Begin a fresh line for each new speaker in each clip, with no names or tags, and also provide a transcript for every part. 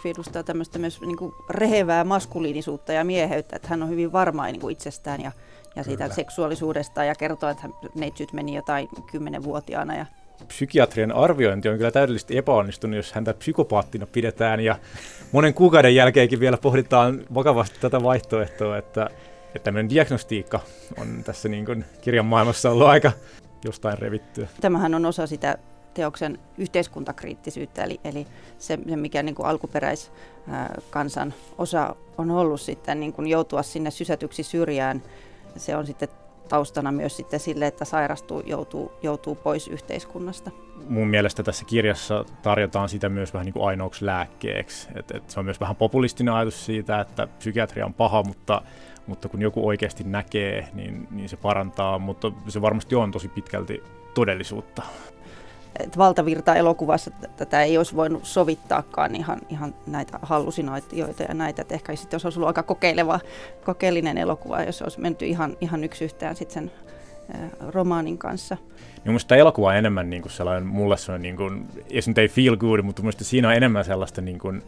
McMurphy edustaa tämmöistä myös niin kuin rehevää maskuliinisuutta ja mieheyttä, että hän on hyvin varma niin kuin itsestään ja, ja siitä Kyllä. seksuaalisuudesta ja kertoo, että neitsyt meni jotain kymmenenvuotiaana ja
psykiatrien arviointi on kyllä täydellisesti epäonnistunut, jos häntä psykopaattina pidetään ja monen kuukauden jälkeenkin vielä pohditaan vakavasti tätä vaihtoehtoa, että, että tämmöinen diagnostiikka on tässä niin kuin kirjan maailmassa ollut aika jostain revittyä.
Tämähän on osa sitä teoksen yhteiskuntakriittisyyttä, eli, eli se, mikä niin alkuperäiskansan osa on ollut sitten niin kuin joutua sinne sysätyksi syrjään, se on sitten taustana myös sitten sille, että sairastuu, joutuu, joutuu pois yhteiskunnasta.
Mun mielestä tässä kirjassa tarjotaan sitä myös vähän niin kuin ainoaksi lääkkeeksi. Et, et se on myös vähän populistinen ajatus siitä, että psykiatria on paha, mutta, mutta kun joku oikeasti näkee, niin, niin se parantaa, mutta se varmasti on tosi pitkälti todellisuutta
että valtavirta-elokuvassa tätä ei olisi voinut sovittaakaan ihan, ihan näitä hallusinaatioita ja näitä. Että ehkä sitten olisi ollut aika kokeileva, kokeellinen elokuva, jos olisi menty ihan, ihan yksi yhteen sitten sen romaanin kanssa.
Niin minusta elokuva on enemmän niin kuin sellainen, mulle se on niin kuin, jos nyt ei feel good, mutta minusta siinä on enemmän sellaista niin kuin,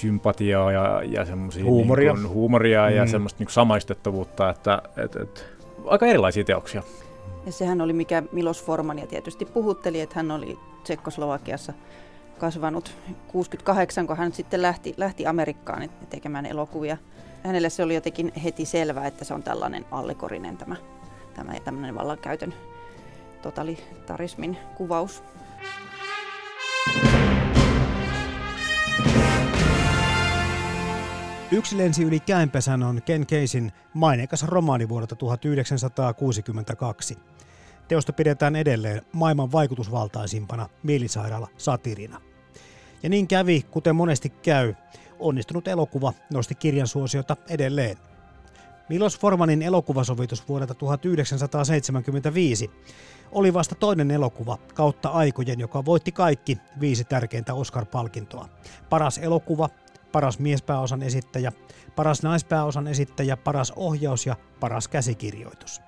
sympatiaa ja, ja semmoisia
huumoria,
niin kuin, huumoria mm. ja semmoista niin kuin samaistettavuutta, että et, et, aika erilaisia teoksia.
Ja sehän oli mikä Milos Formania tietysti puhutteli, että hän oli Tsekkoslovakiassa kasvanut 68, kun hän sitten lähti, lähti Amerikkaan tekemään elokuvia. Hänelle se oli jotenkin heti selvää, että se on tällainen allekorinen tämä, tämä tämmöinen vallankäytön totalitarismin kuvaus.
Yksi lensi yli käänpesän on Ken Keisin maineikas romaani vuodelta 1962. Teosta pidetään edelleen maailman vaikutusvaltaisimpana mielisairaala satirina. Ja niin kävi, kuten monesti käy, onnistunut elokuva nosti kirjan suosiota edelleen. Milos Formanin elokuvasovitus vuodelta 1975 oli vasta toinen elokuva kautta aikojen, joka voitti kaikki viisi tärkeintä Oscar-palkintoa. Paras elokuva, paras miespääosan esittäjä, paras naispääosan esittäjä, paras ohjaus ja paras käsikirjoitus.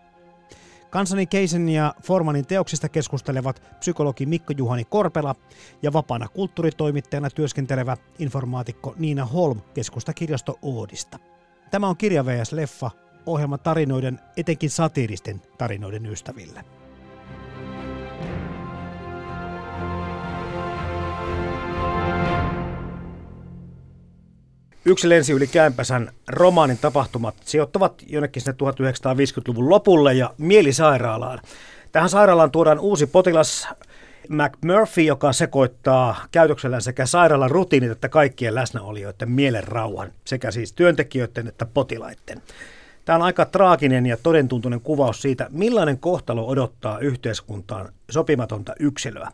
Kansani Keisen ja Formanin teoksista keskustelevat psykologi Mikko Juhani Korpela ja vapaana kulttuuritoimittajana työskentelevä informaatikko Niina Holm keskustakirjasto Oodista. Tämä on Kirja VS Leffa, ohjelma tarinoiden, etenkin satiiristen tarinoiden ystäville. Yksi lensi yli käänpäsän romaanin tapahtumat sijoittavat jonnekin sinne 1950-luvun lopulle ja mielisairaalaan. Tähän sairaalaan tuodaan uusi potilas McMurphy, joka sekoittaa käytöksellään sekä sairaalan rutiinit että kaikkien läsnäolijoiden mielen rauhan, sekä siis työntekijöiden että potilaiden. Tämä on aika traaginen ja todentuntuinen kuvaus siitä, millainen kohtalo odottaa yhteiskuntaan sopimatonta yksilöä.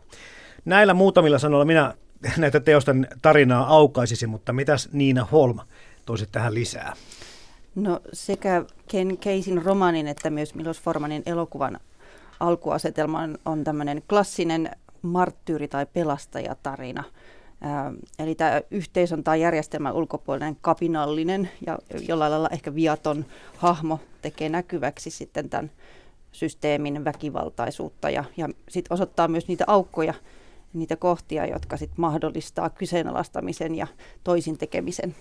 Näillä muutamilla sanoilla minä näitä teosten tarinaa aukaisisi, mutta mitäs Niina Holm toisi tähän lisää?
No sekä Ken Keisin romaanin että myös Milos Formanin elokuvan alkuasetelma on, on tämmöinen klassinen marttyyri- tai pelastajatarina. Eli tämä yhteisön tai järjestelmän ulkopuolinen kapinallinen ja jollain lailla ehkä viaton hahmo tekee näkyväksi sitten tämän systeemin väkivaltaisuutta ja, ja sitten osoittaa myös niitä aukkoja, niitä kohtia, jotka sit mahdollistaa kyseenalaistamisen ja toisin tekemisen.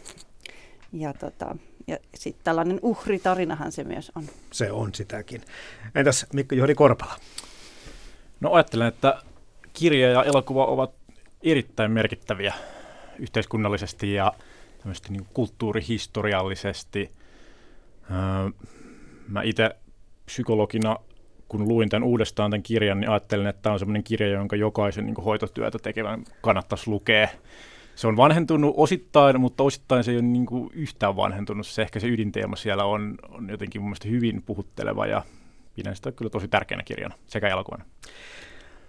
Ja, tota, ja sitten tällainen uhritarinahan se myös on.
Se on sitäkin. Entäs Mikko Johdi Korpala?
No ajattelen, että kirja ja elokuva ovat erittäin merkittäviä yhteiskunnallisesti ja niin kulttuurihistoriallisesti. Öö, mä itse psykologina, kun luin tämän uudestaan tämän kirjan, niin ajattelin, että tämä on sellainen kirja, jonka jokaisen niin hoitotyötä tekevän kannattaisi lukea. Se on vanhentunut osittain, mutta osittain se ei ole niin kuin yhtään vanhentunut. Se ehkä se ydinteema siellä on, on jotenkin mun mielestä hyvin puhutteleva ja pidän sitä kyllä tosi tärkeänä kirjana sekä elokuvana.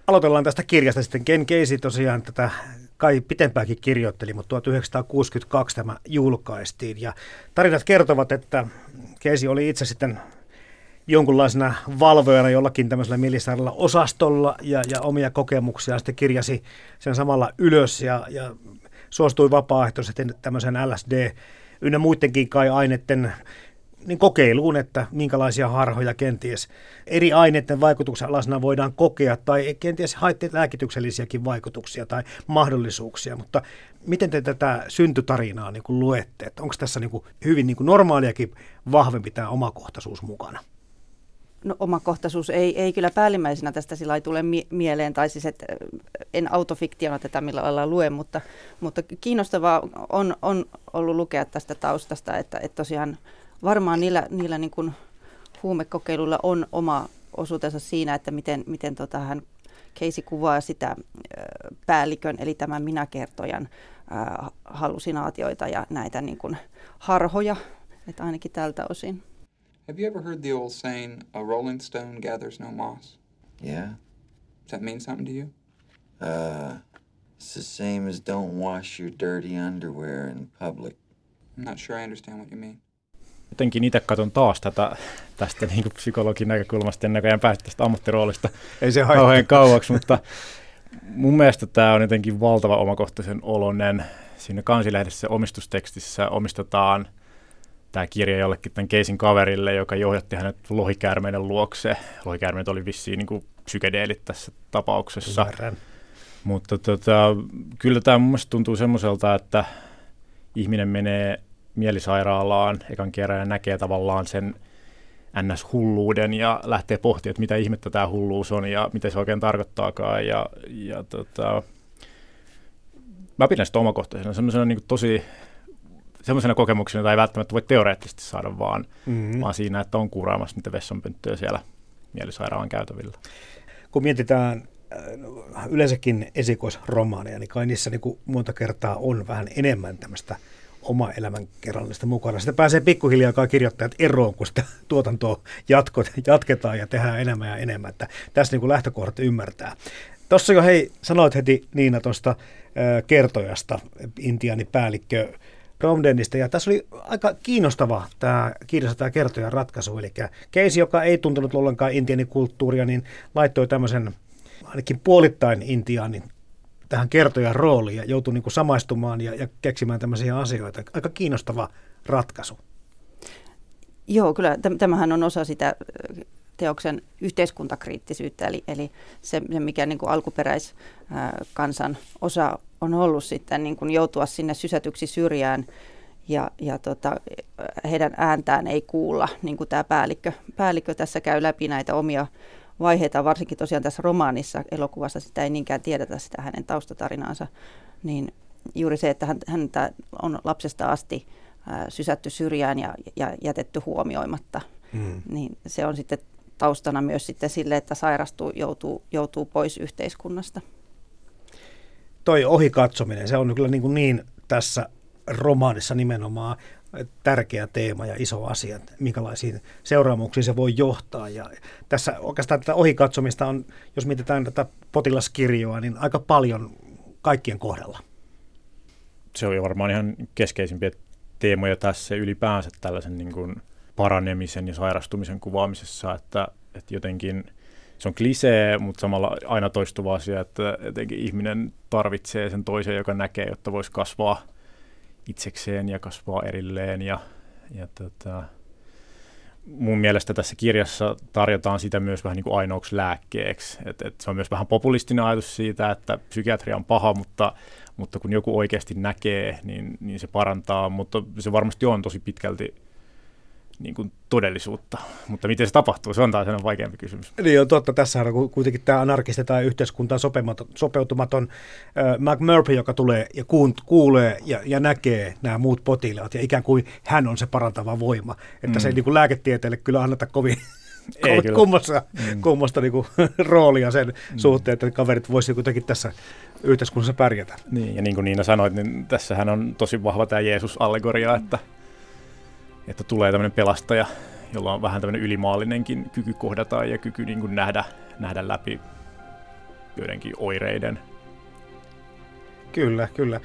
Aloitellaan tästä kirjasta sitten. Ken Casey tosiaan tätä kai pitempääkin kirjoitteli, mutta 1962 tämä julkaistiin. Ja tarinat kertovat, että Casey oli itse sitten jonkunlaisena valvojana jollakin tämmöisellä milisaarilla osastolla ja, ja omia kokemuksia sitten kirjasi sen samalla ylös ja, ja suostui vapaaehtoisesti tämmöisen LSD ynnä muidenkin kai aineiden niin kokeiluun, että minkälaisia harhoja kenties eri aineiden vaikutuksen alasena voidaan kokea tai kenties haette lääkityksellisiäkin vaikutuksia tai mahdollisuuksia, mutta miten te tätä syntytarinaa niin kuin luette? Että onko tässä niin kuin hyvin niin kuin normaaliakin vahvempi tämä omakohtaisuus mukana?
No, omakohtaisuus ei, ei kyllä päällimmäisenä tästä sillä tule mie- mieleen, tai siis että en autofiktiona tätä millä lailla lue, mutta, mutta kiinnostavaa on, on ollut lukea tästä taustasta, että, että tosiaan varmaan niillä, niillä niin kuin huumekokeiluilla on oma osuutensa siinä, että miten, miten tota hän Keisi kuvaa sitä päällikön, eli tämän minäkertojan äh, hallusinaatioita ja näitä niin kuin harhoja, että ainakin tältä osin.
Have you ever heard the old saying, a rolling stone gathers no moss?
Yeah.
Does that mean something to you?
Uh, it's the same as don't wash your dirty underwear in public.
I'm not sure I understand what you mean.
Jotenkin itse katson taas tätä tästä niin psykologin näkökulmasta ennen kuin päästä tästä ammattiroolista
Ei se
kauhean kauaksi, mutta mun mielestä tämä on jotenkin valtava omakohtaisen olonen. Siinä kansilehdessä omistustekstissä omistetaan – tämä kirja jollekin tämän keisin kaverille, joka johdatti hänet lohikäärmeiden luokse. Lohikäärmeet oli vissiin niin kuin psykedeelit tässä tapauksessa.
Ymmärrän.
Mutta tota, kyllä tämä mun mielestä tuntuu semmoiselta, että ihminen menee mielisairaalaan ekan kerran ja näkee tavallaan sen NS-hulluuden ja lähtee pohtimaan, että mitä ihmettä tämä hulluus on ja mitä se oikein tarkoittaakaan. Ja, ja tota, mä pidän sitä omakohtaisena semmoisena niin tosi semmoisena kokemuksena, jota ei välttämättä voi teoreettisesti saada, vaan, mm-hmm. vaan siinä, että on kuuraamassa niitä vessanpönttöjä siellä mielisairaalan käytävillä.
Kun mietitään äh, yleensäkin esikoisromaaneja, niin kai niissä niin kuin monta kertaa on vähän enemmän tämmöistä oma elämän kerrallista mukana. Sitä pääsee pikkuhiljaa kai kirjoittajat eroon, kun sitä tuotantoa jatkot, jatketaan ja tehdään enemmän ja enemmän. Että tässä niin kuin lähtökohdat ymmärtää. Tuossa jo hei, sanoit heti Niina tuosta äh, kertojasta, intiaanipäällikkö Romdenista. Ja tässä oli aika kiinnostava tämä kirjassa tämä kertojan ratkaisu. Eli Keisi, joka ei tuntenut ollenkaan intianikulttuuria, niin laittoi tämmöisen ainakin puolittain intiaanin tähän kertojan rooliin ja joutui niin kuin samaistumaan ja, ja keksimään tämmöisiä asioita. Aika kiinnostava ratkaisu.
Joo, kyllä tämähän on osa sitä teoksen yhteiskuntakriittisyyttä, eli, eli se, mikä niin kuin alkuperäiskansan osa on ollut sitten niin kuin joutua sinne sysätyksi syrjään ja, ja tota, heidän ääntään ei kuulla, niin kuin tämä päällikkö, päällikkö tässä käy läpi näitä omia vaiheita, varsinkin tosiaan tässä romaanissa, elokuvassa sitä ei niinkään tiedetä sitä hänen taustatarinaansa, niin juuri se, että hän, häntä on lapsesta asti ää, sysätty syrjään ja, ja jätetty huomioimatta, mm. niin se on sitten taustana myös sitten sille, että sairastuu, joutuu, joutuu pois yhteiskunnasta.
Toi ohikatsominen, se on kyllä niin, kuin niin tässä romaanissa nimenomaan tärkeä teema ja iso asia, että minkälaisiin seuraamuksiin se voi johtaa. Ja tässä oikeastaan tätä ohikatsomista on, jos mietitään tätä potilaskirjoa, niin aika paljon kaikkien kohdalla.
Se on varmaan ihan keskeisimpiä teemoja tässä ylipäänsä tällaisen niin kuin paranemisen ja sairastumisen kuvaamisessa, että, että jotenkin se on klisee, mutta samalla aina toistuva asia, että jotenkin ihminen tarvitsee sen toisen, joka näkee, jotta voisi kasvaa itsekseen ja kasvaa erilleen. Ja, ja tota, mun mielestä tässä kirjassa tarjotaan sitä myös vähän niin kuin ainoaksi lääkkeeksi. Et, et se on myös vähän populistinen ajatus siitä, että psykiatria on paha, mutta, mutta kun joku oikeasti näkee, niin, niin se parantaa. Mutta se varmasti on tosi pitkälti niin kuin todellisuutta. Mutta miten se tapahtuu, se on taas sellainen vaikeampi kysymys.
Niin on totta, tässä on kuitenkin tämä anarkisti tai yhteiskuntaan sopeutumaton äh, McMurphy, joka tulee ja kuulee ja, ja näkee nämä muut potilaat ja ikään kuin hän on se parantava voima. Että mm. se ei niin kuin lääketieteelle kyllä anneta kovin, ei kyllä. kummassa, mm. kummasta niin kuin, roolia sen mm. suhteen, että kaverit voisivat kuitenkin tässä yhteiskunnassa pärjätä.
Niin, ja niin kuin Niina sanoit, niin tässähän on tosi vahva tämä Jeesus-allegoria, että, että tulee tämmöinen pelastaja, jolla on vähän tämmöinen ylimaallinenkin kyky kohdata ja kyky niin kuin nähdä, nähdä läpi joidenkin oireiden.
Kyllä, kyllä.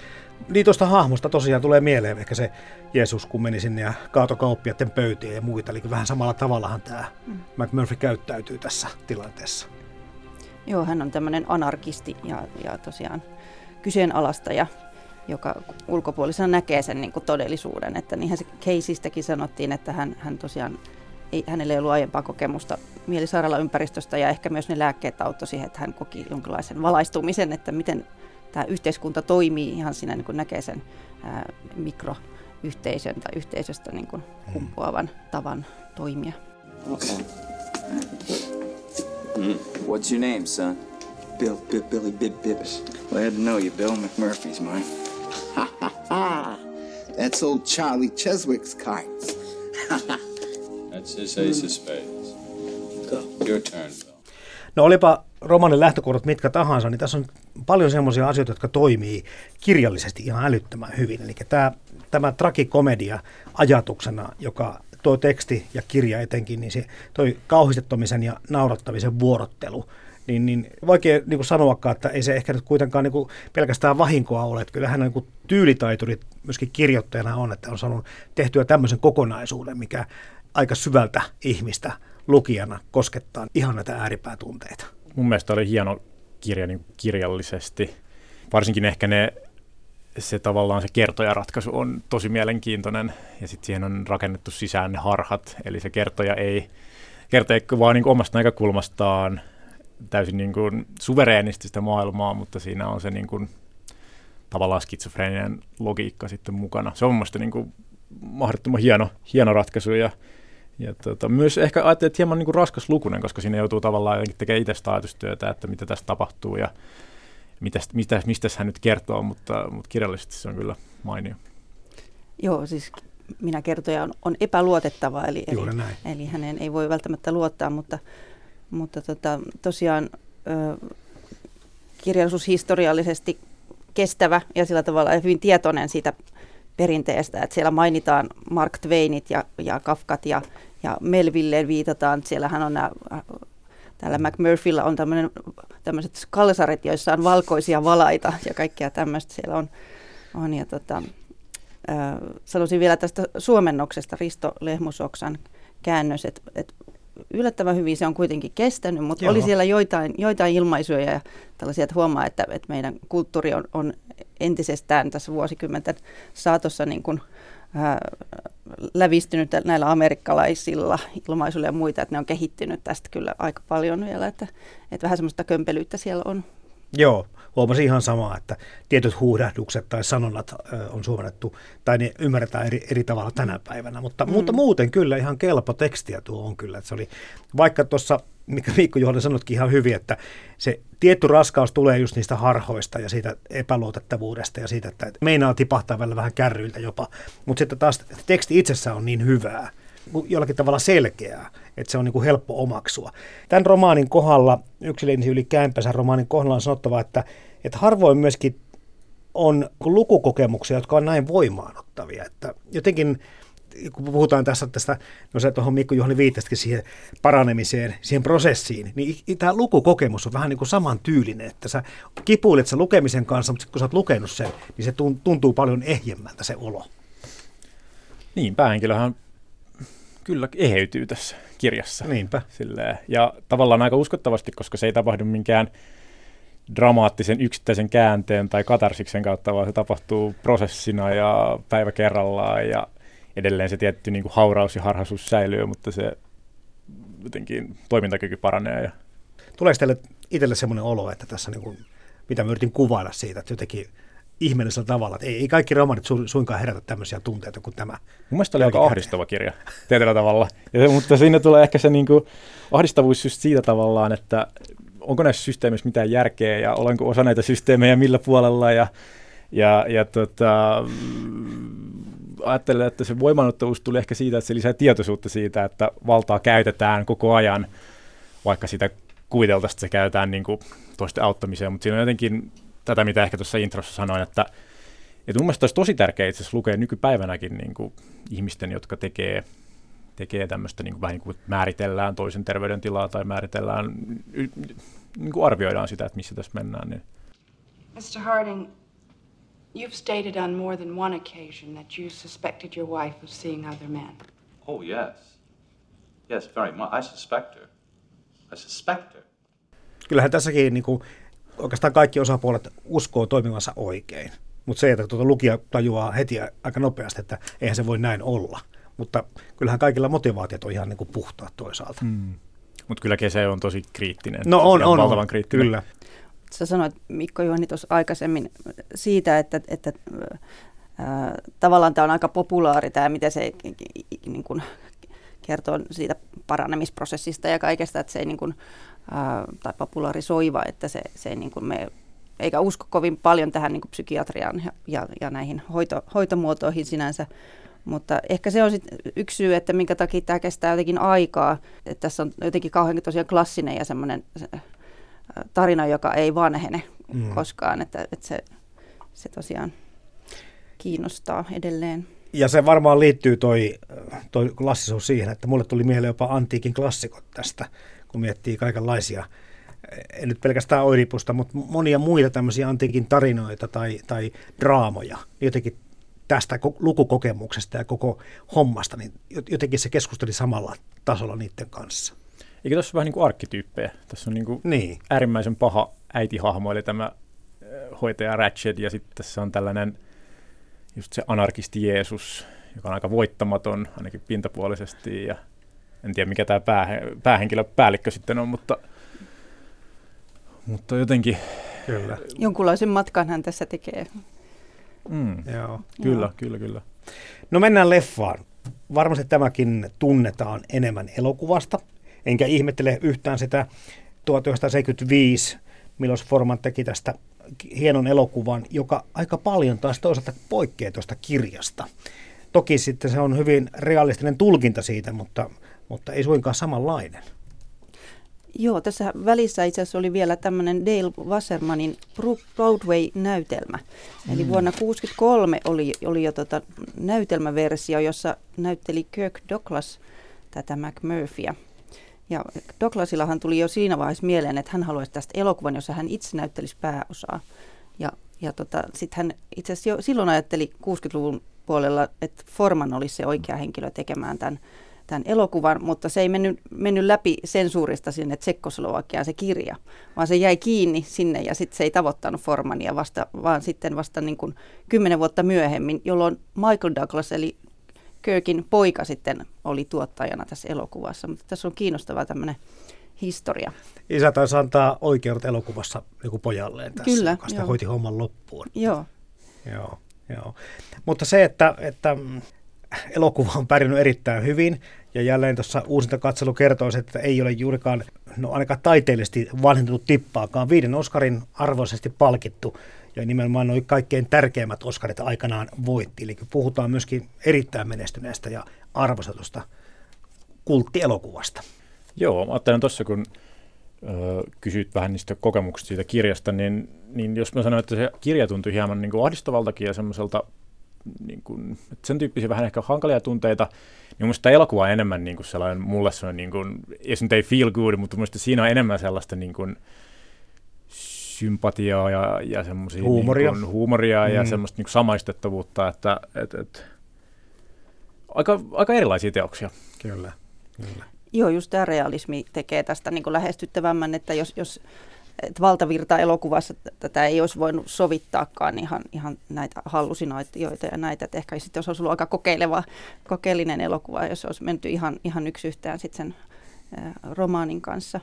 Niin tuosta hahmosta tosiaan tulee mieleen ehkä se Jeesus, kun meni sinne ja kaato kauppiaiden pöytiä ja muita. Eli vähän samalla tavallahan tämä mm. McMurphy käyttäytyy tässä tilanteessa.
Joo, hän on tämmöinen anarkisti ja, ja tosiaan kyseenalaistaja, joka ulkopuolisena näkee sen niin kuin todellisuuden. Että niinhän se Caseystäkin sanottiin, että hän, hän tosiaan ei, hänellä ei ollut aiempaa kokemusta mielisairaalaympäristöstä ja ehkä myös ne lääkkeet auttoi siihen, että hän koki jonkinlaisen valaistumisen, että miten tämä yhteiskunta toimii ihan siinä niin kuin näkee sen ää, mikroyhteisön tai yhteisöstä niin kuin mm. kumpuavan tavan toimia. Okay.
Mm. What's your name, son? Bill, Bill Billy Bib Bibbis. Glad to know you, Bill. McMurphy's mine. Ha ha ha! That's old Charlie Cheswick's cards.
That's his ace of spades. Go. Your turn, Bill.
No olipa romanin lähtökohdat mitkä tahansa, niin tässä on paljon semmoisia asioita, jotka toimii kirjallisesti ihan älyttömän hyvin. Eli tämä, tämä trakikomedia ajatuksena, joka tuo teksti ja kirja etenkin, niin se toi kauhistettomisen ja naurattamisen vuorottelu, niin, niin vaikea niin kuin sanoakaan, että ei se ehkä nyt kuitenkaan niin pelkästään vahinkoa ole. Että kyllähän niin tyylitaituri myöskin kirjoittajana on, että on saanut tehtyä tämmöisen kokonaisuuden, mikä aika syvältä ihmistä lukijana koskettaa ihan näitä ääripäätunteita.
Mun mielestä oli hieno kirja niin kirjallisesti. Varsinkin ehkä ne se tavallaan se kertojaratkaisu on tosi mielenkiintoinen ja sitten siihen on rakennettu sisään ne harhat, eli se kertoja ei, kertoja vaan niin omasta näkökulmastaan täysin niin kuin suvereenisti sitä maailmaa, mutta siinä on se niin kuin, tavallaan skitsofreeninen logiikka sitten mukana. Se on mielestäni niin kuin mahdottoman hieno, hieno ratkaisu ja, ja tota, myös ehkä ajattelin, että hieman niin kuin raskas lukunen, koska siinä joutuu tavallaan tekemään itse ajatustyötä, että mitä tässä tapahtuu ja mitä, mitä, mistä hän nyt kertoo, mutta, mutta kirjallisesti se on kyllä mainio.
Joo, siis minä kertoja on, on epäluotettava, eli, eli, eli hänen ei voi välttämättä luottaa, mutta, mutta tota, tosiaan ö, kirjallisuus historiallisesti kestävä ja sillä tavalla hyvin tietoinen siitä perinteestä, että siellä mainitaan Mark Twainit ja, ja Kafkat ja, ja Melvilleen viitataan. Siellähän on nämä täällä McMurphyllä on tämmöiset kalsarit, joissa on valkoisia valaita ja kaikkea tämmöistä siellä on. on ja tota, äh, sanoisin vielä tästä suomennoksesta Risto Lehmusoksan käännös, että et yllättävän hyvin se on kuitenkin kestänyt, mutta Joo. oli siellä joitain, joitain ilmaisuja ja tällaisia, että huomaa, että, että meidän kulttuuri on, on entisestään tässä vuosikymmenten saatossa niin kuin, lävistynyt näillä amerikkalaisilla ilmaisuilla ja muita, että ne on kehittynyt tästä kyllä aika paljon vielä, että, että vähän semmoista kömpelyyttä siellä on.
Joo, huomasin ihan samaa, että tietyt huudahdukset tai sanonnat on suomennettu, tai ne ymmärretään eri, eri tavalla tänä päivänä, mutta, mm. mutta muuten kyllä ihan kelpo tekstiä tuo on kyllä. Että se oli, vaikka tuossa mikä Mikko Juhani sanotkin ihan hyvin, että se tietty raskaus tulee just niistä harhoista ja siitä epäluotettavuudesta ja siitä, että meinaa tipahtaa välillä vähän kärryiltä jopa. Mutta sitten taas teksti itsessään on niin hyvää, jollakin tavalla selkeää, että se on niin kuin helppo omaksua. Tämän romaanin kohdalla, yksilöllinen yli käänpänsä romaanin kohdalla on sanottava, että, että harvoin myöskin on lukukokemuksia, jotka on näin voimaanottavia. Että jotenkin kun puhutaan tässä tästä, no se tuohon Mikko Juhani viittasikin siihen paranemiseen, siihen prosessiin, niin tämä lukukokemus on vähän niin kuin saman tyylinen, että sä kipuilet sen lukemisen kanssa, mutta kun sä oot lukenut sen, niin se tuntuu paljon ehjemmältä se olo.
Niin, päähenkilöhän kyllä eheytyy tässä kirjassa.
Niinpä.
Silleen. Ja tavallaan aika uskottavasti, koska se ei tapahdu minkään dramaattisen yksittäisen käänteen tai katarsiksen kautta, vaan se tapahtuu prosessina ja päivä kerrallaan ja edelleen se tietty niin kuin hauraus ja harhaisuus säilyy, mutta se jotenkin toimintakyky paranee. Ja...
Tuleeko teille itselle semmoinen olo, että tässä, niin kuin, mitä mä yritin kuvailla siitä, että jotenkin ihmeellisellä tavalla. Että ei, ei kaikki romanit su, suinkaan herätä tämmöisiä tunteita kuin tämä.
Mun mielestä oli aika ahdistava kirja tietyllä tavalla. Ja, mutta siinä tulee ehkä se niin kuin, ahdistavuus just siitä tavallaan, että onko näissä systeemeissä mitään järkeä ja olenko osa näitä systeemejä millä puolella ja, ja, ja tota, ajattelen, että se voimannuttavuus tuli ehkä siitä, että se lisää tietoisuutta siitä, että valtaa käytetään koko ajan, vaikka sitä kuviteltaisiin, että se käytetään niin kuin toisten auttamiseen, mutta siinä on jotenkin tätä, mitä ehkä tuossa introssa sanoin, että et mun mielestä olisi tosi tärkeää itse asiassa lukea nykypäivänäkin niin kuin ihmisten, jotka tekee, tekee tämmöistä niin kuin, vähän niin kuin määritellään toisen terveydentilaa tai määritellään, niin kuin arvioidaan sitä, että missä tässä mennään. Niin.
Mr. Harding, you've stated on more than one occasion that you suspected your wife of seeing other men.
Oh, yes. Yes, very much. I suspect her. I suspect her.
Kyllähän tässäkin niin kuin, oikeastaan kaikki osapuolet uskoo toimivansa oikein. Mutta se, että tuota lukija tajuaa heti aika nopeasti, että eihän se voi näin olla. Mutta kyllähän kaikilla motivaatiot on ihan niin kuin puhtaat toisaalta.
Mm. Mutta kyllä Kese on tosi kriittinen.
No on, on,
valtavan
on
kriittinen.
kyllä.
Sä sanoit Mikko Juhani tuossa aikaisemmin siitä, että, että ää, tavallaan tämä on aika populaari tämä, miten se niin kuin, kertoo siitä paranemisprosessista ja kaikesta, että se ei niin kuin, ää, tai popularisoiva, että se, se ei niin kuin me eikä usko kovin paljon tähän niin kuin psykiatriaan ja, ja, ja näihin hoito, hoitomuotoihin sinänsä. Mutta ehkä se on sit yksi syy, että minkä takia tämä kestää jotenkin aikaa. Että tässä on jotenkin kauhean tosiaan klassinen ja semmoinen tarina, joka ei vanhene
mm.
koskaan. Että, että se, se tosiaan kiinnostaa edelleen.
Ja se varmaan liittyy toi, toi klassisuus siihen, että mulle tuli mieleen jopa antiikin klassikot tästä, kun miettii kaikenlaisia, en nyt pelkästään Oidipusta, mutta monia muita tämmöisiä antiikin tarinoita tai, tai draamoja, jotenkin tästä ko- lukukokemuksesta ja koko hommasta, niin jotenkin se keskusteli samalla tasolla niiden kanssa.
Eikö tässä ole vähän niin kuin arkkityyppejä? Tässä on niin kuin
Niin.
äärimmäisen paha äitihahmo, eli tämä äh, hoitaja Ratchet, ja sitten tässä on tällainen just se anarkisti Jeesus, joka on aika voittamaton, ainakin pintapuolisesti, ja en tiedä mikä tämä päähe, päähenkilö, päällikkö sitten on, mutta, mutta jotenkin,
Kyllä.
Jonkunlaisen matkan hän tässä tekee.
mm,
Joo.
kyllä,
Joo.
kyllä, kyllä.
No mennään leffaan. Varmasti tämäkin tunnetaan enemmän elokuvasta, enkä ihmettele yhtään sitä 1975 Milos Forman teki tästä hienon elokuvan, joka aika paljon taas toisaalta poikkeaa tuosta kirjasta. Toki sitten se on hyvin realistinen tulkinta siitä, mutta, mutta ei suinkaan samanlainen.
Joo, tässä välissä itse asiassa oli vielä tämmöinen Dale Wassermanin Broadway-näytelmä. Eli vuonna 1963 oli, oli jo tota näytelmäversio, jossa näytteli Kirk Douglas tätä McMurphyä. Ja Douglasillahan tuli jo siinä vaiheessa mieleen, että hän haluaisi tästä elokuvan, jossa hän itse näyttelisi pääosaa. Ja, ja tota, sitten hän itse asiassa jo silloin ajatteli 60-luvun puolella, että Forman olisi se oikea henkilö tekemään tämän, tämän elokuvan, mutta se ei mennyt, mennyt läpi sensuurista sinne Tsekkoslovakiaan se kirja, vaan se jäi kiinni sinne ja sitten se ei tavoittanut Formania vasta, vaan sitten vasta niin kuin kymmenen vuotta myöhemmin, jolloin Michael Douglas eli Kirkin poika sitten oli tuottajana tässä elokuvassa, mutta tässä on kiinnostava tämmöinen historia.
Isä taisi antaa oikeudet elokuvassa joku pojalleen tässä,
Kyllä,
joka sitä
joo.
hoiti homman loppuun.
Joo.
Joo, joo. Mutta se, että, että mm, elokuva on pärjännyt erittäin hyvin, ja jälleen tuossa uusinta katselu kertoo, että ei ole juurikaan, no ainakaan taiteellisesti vanhentunut tippaakaan. Viiden Oscarin arvoisesti palkittu, ja nimenomaan noin kaikkein tärkeimmät Oscarit aikanaan voitti. Eli puhutaan myöskin erittäin menestyneestä ja arvostetusta kulttielokuvasta.
Joo, mä ajattelen tuossa, kun ö, kysyit vähän niistä kokemuksista siitä kirjasta, niin, niin jos mä sanoin, että se kirja tuntui hieman niin kuin ahdistavaltakin ja semmoiselta, niin kuin, että sen tyyppisiä vähän ehkä hankalia tunteita, niin mun tämä elokuva on enemmän niin kuin sellainen, mulle se on niin kuin, ei feel good, mutta mun siinä on enemmän sellaista niin kuin, sympatiaa ja, ja semmoisia
Huumoria.
Niin kuin, huumoria ja
Mm.
semmoista niin kuin samaistettavuutta, että et, et, aika, aika erilaisia teoksia.
Kyllä, kyllä.
Joo, just tämä realismi tekee tästä niin kuin lähestyttävämmän, että jos, jos että valtavirta elokuvassa tätä ei olisi voinut sovittaakaan ihan, ihan näitä hallusinaatioita ja näitä, että ehkä sitten jos olisi ollut aika kokeileva, kokeellinen elokuva, jos olisi menty ihan, ihan yksi yhteen sitten sen romaanin kanssa.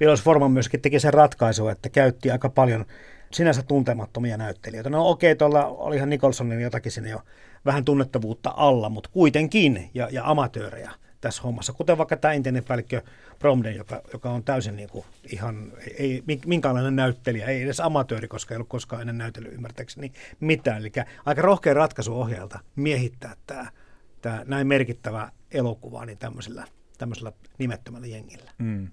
Milos Forman myöskin teki sen ratkaisu, että käytti aika paljon sinänsä tuntemattomia näyttelijöitä. No okei, tuolla olihan Nicholsonin jotakin sinne jo vähän tunnettavuutta alla, mutta kuitenkin, ja, ja amatöörejä tässä hommassa, kuten vaikka tämä entinen päällikkö Bromden, joka, joka on täysin niin kuin ihan, ei minkäänlainen näyttelijä, ei edes amatööri, koska ei ollut koskaan ennen näytellyt ymmärtääkseni mitään. Eli aika rohkea ratkaisu ohjaajalta miehittää tämä, tämä näin merkittävä elokuva niin tämmöisellä, tämmöisellä nimettömällä jengillä. Mm.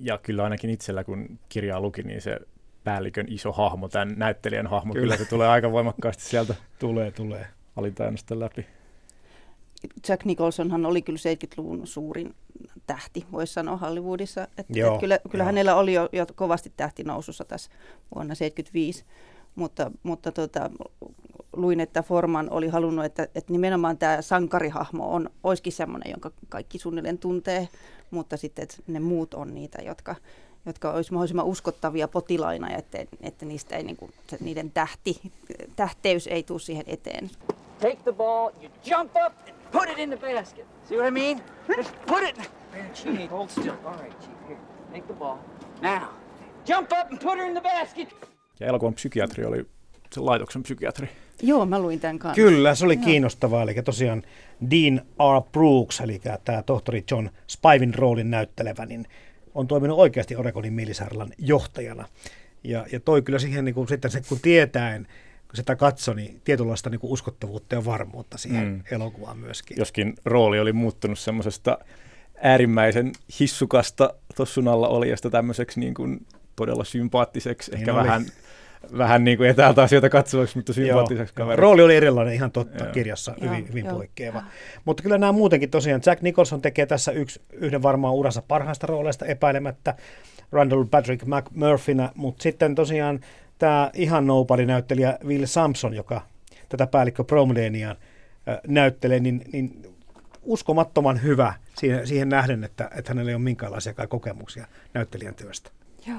Ja kyllä ainakin itsellä, kun kirjaa luki, niin se päällikön iso hahmo, tämän näyttelijän hahmo, kyllä, kyllä se tulee aika voimakkaasti sieltä.
tulee, tulee.
Alitainosta läpi.
Jack Nicholsonhan oli kyllä 70-luvun suurin tähti, voisi sanoa Hollywoodissa. Et, Joo, et kyllä, kyllä hänellä oli jo, jo kovasti tähti nousussa tässä vuonna 1975, mutta, mutta tota, luin, että Forman oli halunnut, että, että nimenomaan tämä sankarihahmo on, olisikin semmoinen, jonka kaikki suunnilleen tuntee, mutta sitten että ne muut on niitä, jotka, jotka olisi mahdollisimman uskottavia potilaina, että, että niistä ei, niin kuin, niiden tähti, tähteys ei tule siihen eteen. Take the ball, you jump up and put it in the basket. See what I mean? Just put it. Chief, hold still. All right, Chief, here. Take the ball. Now, jump up and put her in the basket. Ja elokuvan psykiatri oli se laitoksen psykiatri. Joo, mä luin tämän kanssa.
Kyllä, se oli Joo. kiinnostavaa. Eli tosiaan Dean R. Brooks, eli tämä tohtori John Spivin roolin näyttelevä, niin on toiminut oikeasti Oregonin mielisairaalan johtajana. Ja, ja toi kyllä siihen, niin kuin, sitten se, kun tietäen, kun sitä katsoi, niin tietynlaista niin kuin uskottavuutta ja varmuutta siihen mm. elokuvaan myöskin.
Joskin rooli oli muuttunut semmoisesta äärimmäisen hissukasta tossun alla olijasta tämmöiseksi niin kuin todella sympaattiseksi, niin ehkä oli. vähän vähän niin kuin etäältä asioita katsovaksi, mutta sympaattiseksi kaveriksi.
Rooli oli erilainen ihan totta joo. kirjassa, joo, hyvin, hyvin joo. poikkeava. Mutta kyllä nämä muutenkin tosiaan, Jack Nicholson tekee tässä yksi, yhden varmaan uransa parhaista rooleista epäilemättä, Randall Patrick McMurphynä, mutta sitten tosiaan tämä ihan nobody-näyttelijä Will Sampson, joka tätä päällikkö Bromdeniaan näyttelee, niin, niin uskomattoman hyvä siihen, siihen nähden, että, että hänellä ei ole minkäänlaisia kokemuksia näyttelijän työstä.
Joo.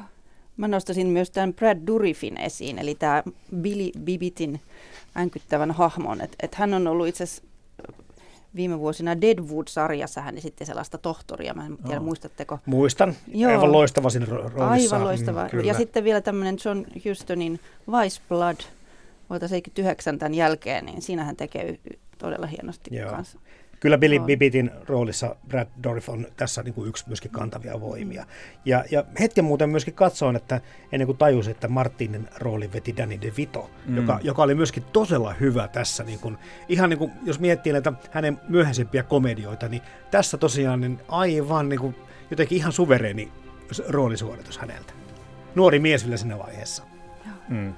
Mä nostaisin myös tämän Brad Dourifin esiin, eli tämä Billy Bibitin änkyttävän hahmon. Että et hän on ollut itse asiassa viime vuosina Deadwood-sarjassa hän esitti sellaista tohtoria. Mä en tiedä, oh. muistatteko?
Muistan. Joo. Aivan loistava siinä roolissa.
Aivan loistava. Mm, ja sitten vielä tämmöinen John Hustonin Vice Blood vuotta 79 tämän jälkeen, niin siinä hän tekee todella hienosti Joo. kanssa
kyllä Billy. Bibitin roolissa Brad Dorff on tässä niin kuin yksi myöskin kantavia voimia. Ja, ja hetken muuten myöskin katsoin, että ennen kuin tajusin, että Martinin rooli veti Danny DeVito, mm. joka, joka oli myöskin todella hyvä tässä. Niin kuin, ihan niin kuin, jos miettii näitä hänen myöhäisempiä komedioita, niin tässä tosiaan niin aivan niin kuin, jotenkin ihan suvereeni roolisuoritus häneltä. Nuori mies vielä siinä vaiheessa. Mm.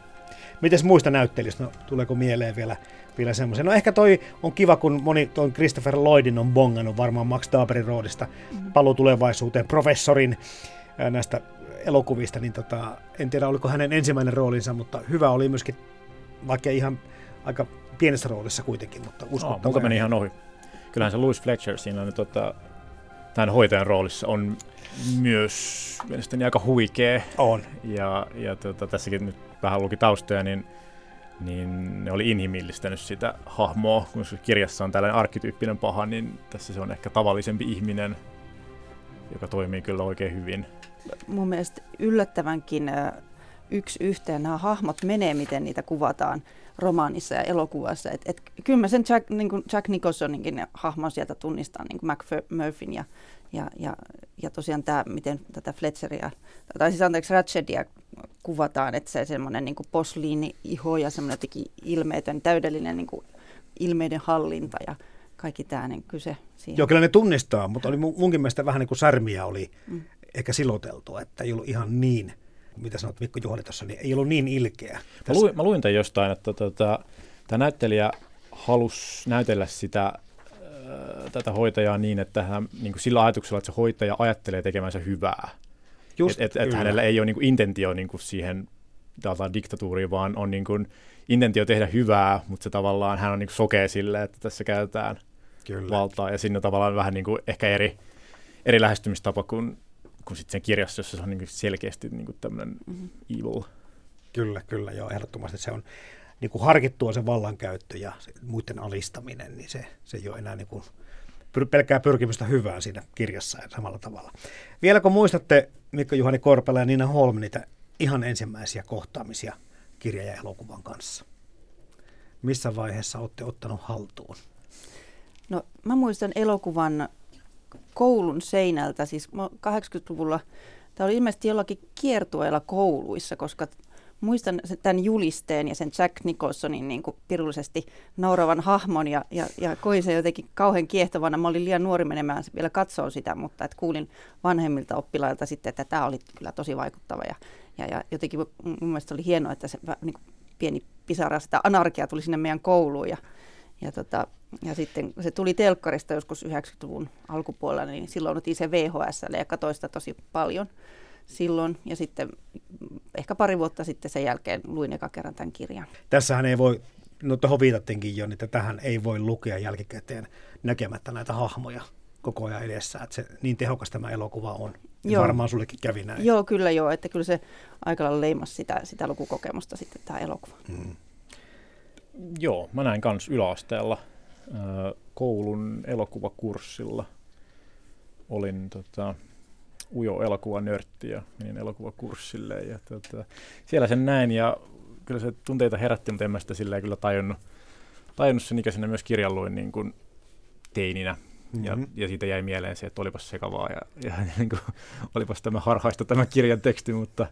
Mites muista näyttelijöistä? No, tuleeko mieleen vielä vielä semmoisen. No ehkä toi on kiva, kun moni toi Christopher Lloydin on bongannut varmaan Max Daberin roolista mm-hmm. paluu tulevaisuuteen professorin näistä elokuvista, niin tota, en tiedä oliko hänen ensimmäinen roolinsa, mutta hyvä oli myöskin, vaikka ihan aika pienessä roolissa kuitenkin, mutta uskottava.
Oh, meni ihan ohi. Kyllähän se Louis Fletcher siinä on, tota, tämän hoitajan roolissa on myös mielestäni aika huikea.
On.
Ja, ja tota, tässäkin nyt vähän luki taustoja, niin niin ne oli inhimillistänyt sitä hahmoa. Kun kirjassa on tällainen arkkityyppinen paha, niin tässä se on ehkä tavallisempi ihminen, joka toimii kyllä oikein hyvin.
Mun mielestä yllättävänkin yksi yhteen nämä hahmot menee, miten niitä kuvataan romaanissa ja elokuvassa. Et, et, kyllä mä sen Jack, niin kuin Jack Nicholsoninkin hahmon sieltä tunnistan, niin kuin McMurphyn ja, ja, ja, ja tosiaan tämä, miten tätä Fletcheria, tai siis anteeksi Ratchedia kuvataan, että se semmoinen niin posliini-iho ja semmoinen jotenkin ilmeetön, täydellinen niin kuin ilmeiden hallinta ja kaikki tämä, niin kyse siihen.
Joo, kyllä ne tunnistaa, mutta oli munkin mielestä vähän niin kuin särmiä oli mm. ehkä siloteltu, että ei ollut ihan niin, mitä sanot Mikko Juhani tuossa, niin ei ollut niin ilkeä.
Mä luin, mä luin tämän jostain, että tota, tämä näyttelijä halusi näytellä sitä äh, tätä hoitajaa niin, että hän niin kuin sillä ajatuksella, että se hoitaja ajattelee tekemänsä hyvää. Just, että et, et hänellä ei ole niin kuin intentio niin kuin siihen diktatuuriin, vaan on niin kuin intentio tehdä hyvää, mutta se tavallaan hän on niin kuin sokea sille, että tässä käytetään Kyllä. valtaa. Ja siinä on tavallaan vähän niin kuin ehkä eri, eri lähestymistapa kuin, kuin sitten sen kirjassa, jossa se on niin kuin selkeästi niin kuin tämmöinen mm-hmm. evil.
Kyllä, kyllä, joo, ehdottomasti se on niin kuin harkittua se vallankäyttö ja se muiden alistaminen, niin se, se ei ole enää niin kuin pelkää pyrkimystä hyvään siinä kirjassa ja samalla tavalla. Vielä kun muistatte Mikko Juhani Korpela ja Nina Holm niitä ihan ensimmäisiä kohtaamisia kirja- ja elokuvan kanssa? Missä vaiheessa olette ottanut haltuun?
No mä muistan elokuvan koulun seinältä, siis 80-luvulla tämä oli ilmeisesti jollakin kiertueella kouluissa, koska muistan tämän julisteen ja sen Jack Nicholsonin niin kuin pirullisesti nauravan hahmon ja, ja, ja koin sen jotenkin kauhean kiehtovana. Mä olin liian nuori menemään vielä katsoa sitä, mutta et kuulin vanhemmilta oppilailta sitten, että tämä oli kyllä tosi vaikuttava ja, ja, ja jotenkin mun mielestä oli hienoa, että se niin kuin pieni pisara sitä anarkia tuli sinne meidän kouluun ja, ja, tota, ja sitten se tuli telkkarista joskus 90-luvun alkupuolella, niin silloin otin se VHS ja katsoin sitä tosi paljon silloin. Ja sitten ehkä pari vuotta sitten sen jälkeen luin eka kerran tämän kirjan.
Tässähän ei voi, no tuohon viitattiinkin jo, niin että tähän ei voi lukea jälkikäteen näkemättä näitä hahmoja koko ajan edessä. Että se, niin tehokas tämä elokuva on. Joo. Varmaan sullekin kävi näin.
Joo, kyllä joo. Että kyllä se aika lailla leimasi sitä, sitä lukukokemusta sitten tämä elokuva. Hmm.
Joo, mä näin kans yläasteella koulun elokuvakurssilla. Olin tota, ujo elokuvanörtti ja menin elokuvakurssille. Ja tota, siellä sen näin ja kyllä se tunteita herätti, mutta en mä sitä silleen kyllä tajunnut, tajunnut sen ikäisenä myös kirjan luin niin kuin teininä. Mm-hmm. Ja, ja siitä jäi mieleen se, että olipas sekavaa ja, ja niin kuin, olipas tämä harhaista tämä kirjan teksti, mutta,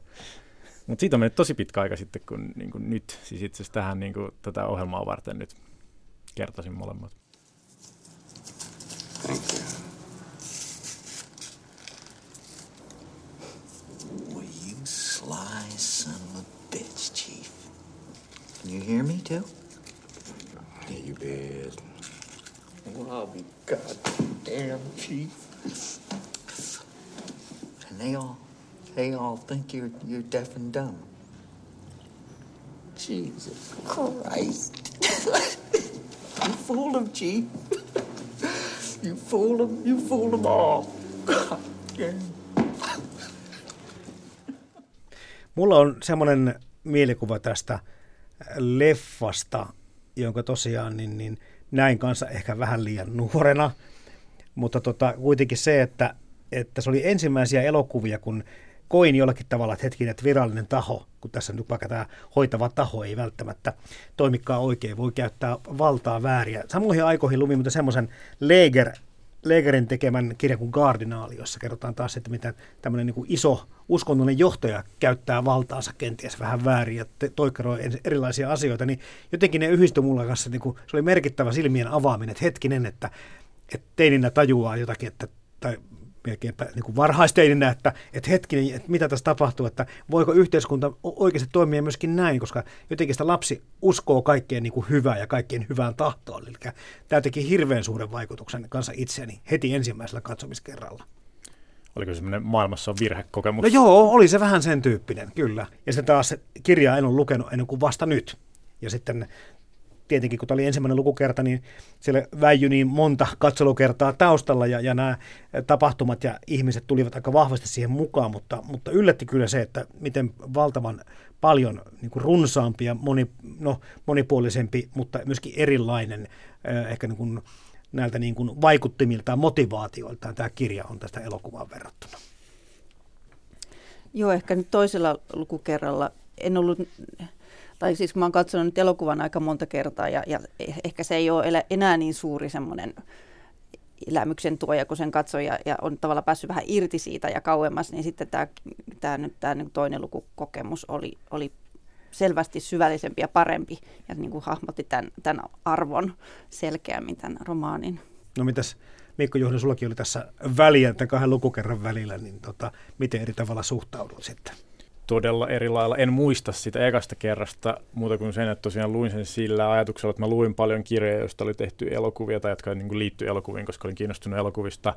mutta siitä on mennyt tosi pitkä aika sitten kun niin kuin nyt, siis itse asiassa tähän niin kuin, tätä ohjelmaa varten nyt kertasin molemmat.
Thank you. sly son of a bitch, Chief. Can you hear me too?
Yeah, you bet.
Well, I'll be goddamn, Chief. And they all, they all think you're you're deaf and dumb. Jesus Christ! you fooled them, Chief. you fooled them. You fooled them all. Damn.
Mulla on semmoinen mielikuva tästä leffasta, jonka tosiaan niin, niin näin kanssa ehkä vähän liian nuorena, mutta tota, kuitenkin se, että, että se oli ensimmäisiä elokuvia, kun koin jollakin tavalla, että hetkinen, että virallinen taho, kun tässä nyt vaikka tämä hoitava taho ei välttämättä toimikaan oikein, voi käyttää valtaa vääriä. Samoihin aikoihin luin mutta semmoisen Leger Legerin tekemän kirjan kuin Gardinaali, jossa kerrotaan taas, että miten tämmöinen niin kuin iso uskonnollinen johtaja käyttää valtaansa kenties vähän väärin ja toikkaroi erilaisia asioita, niin jotenkin ne yhdistyi mulla kanssa, niin kuin, se oli merkittävä silmien avaaminen, että hetkinen, että, että teininä tajuaa jotakin, että, tai melkeinpä niin kuin varhaisteininä, että, että hetkinen, että mitä tässä tapahtuu, että voiko yhteiskunta oikeasti toimia myöskin näin, koska jotenkin sitä lapsi uskoo kaikkeen niin kuin hyvää ja kaikkien hyvään tahtoon. Eli tämä teki hirveän suuren vaikutuksen kanssa itseäni heti ensimmäisellä katsomiskerralla.
Oliko se semmoinen maailmassa on virhekokemus?
No joo, oli se vähän sen tyyppinen, kyllä. Ja sitten taas kirjaa en ole lukenut ennen kuin vasta nyt. Ja sitten tietenkin kun tämä oli ensimmäinen lukukerta, niin siellä väijy niin monta katselukertaa taustalla ja, ja nämä tapahtumat ja ihmiset tulivat aika vahvasti siihen mukaan, mutta, mutta yllätti kyllä se, että miten valtavan paljon niin kuin runsaampi ja moni, no, monipuolisempi, mutta myöskin erilainen ehkä niin kuin näiltä niin kuin vaikuttimiltaan, motivaatioiltaan tämä kirja on tästä elokuvaan verrattuna.
Joo, ehkä nyt toisella lukukerralla en ollut tai siis mä oon katsonut nyt elokuvan aika monta kertaa ja, ja ehkä se ei ole enää niin suuri semmoinen elämyksen tuoja, kun sen katsoi ja, ja on tavallaan päässyt vähän irti siitä ja kauemmas, niin sitten tämä, tämä, nyt, tämä niin toinen lukukokemus oli, oli selvästi syvällisempi ja parempi ja niin kuin hahmotti tämän, tämän arvon selkeämmin tämän romaanin.
No mitäs Mikko Juhni, sullakin oli tässä väliä, tämän kahden lukukerran välillä, niin tota, miten eri tavalla suhtaudut sitten?
Todella eri lailla. En muista sitä ekasta kerrasta muuta kuin sen, että tosiaan luin sen sillä ajatuksella, että mä luin paljon kirjoja, joista oli tehty elokuvia tai jotka niin liittyy elokuviin, koska olin kiinnostunut elokuvista.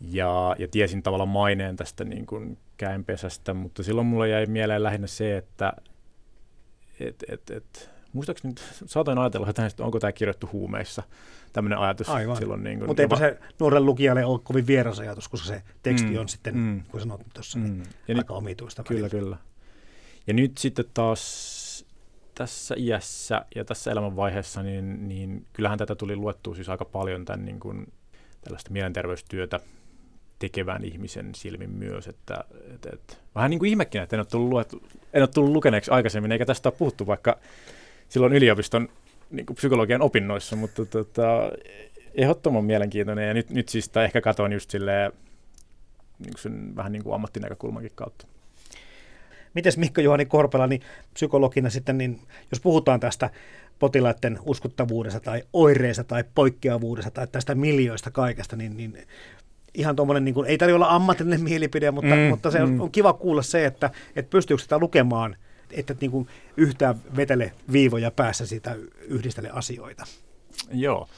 Ja, ja tiesin tavallaan maineen tästä niin kuin käenpesästä, mutta silloin mulla jäi mieleen lähinnä se, että et, et, et, muistaakseni saatoin ajatella, että onko tämä kirjoittu huumeissa tämmöinen ajatus
Aivan.
silloin. Niin
kuin, Mutta eipä se nuorelle lukijalle ole kovin vieras ajatus, koska se teksti mm, on sitten, mm, kun sanot tuossa, niin mm. niin aika nyt, omituista.
Kyllä, välillä. kyllä. Ja nyt sitten taas tässä iässä ja tässä elämänvaiheessa, niin, niin kyllähän tätä tuli luettua siis aika paljon tämän niin kuin, tällaista mielenterveystyötä tekevän ihmisen silmin myös. Että, et, et, vähän niin kuin ihmekin, että en ole tullut, luet, en ole tullut lukeneeksi aikaisemmin, eikä tästä ole puhuttu vaikka silloin yliopiston niin kuin psykologian opinnoissa, mutta tota, ehdottoman mielenkiintoinen. Ja nyt, nyt siis ehkä katon just silleen, niin kuin sen vähän niin kuin ammattinäkökulmankin kautta.
Mites Mikko Juhani Korpela, niin psykologina sitten, niin jos puhutaan tästä potilaiden uskottavuudesta tai oireista tai poikkeavuudesta tai tästä miljoista kaikesta, niin, niin ihan tuommoinen, niin kuin, ei tarvitse olla ammatillinen mielipide, mutta, mm, mutta se mm. on kiva kuulla se, että, että pystyykö sitä lukemaan, että niin kuin yhtään vetele viivoja päässä siitä yhdistele asioita.
Joo,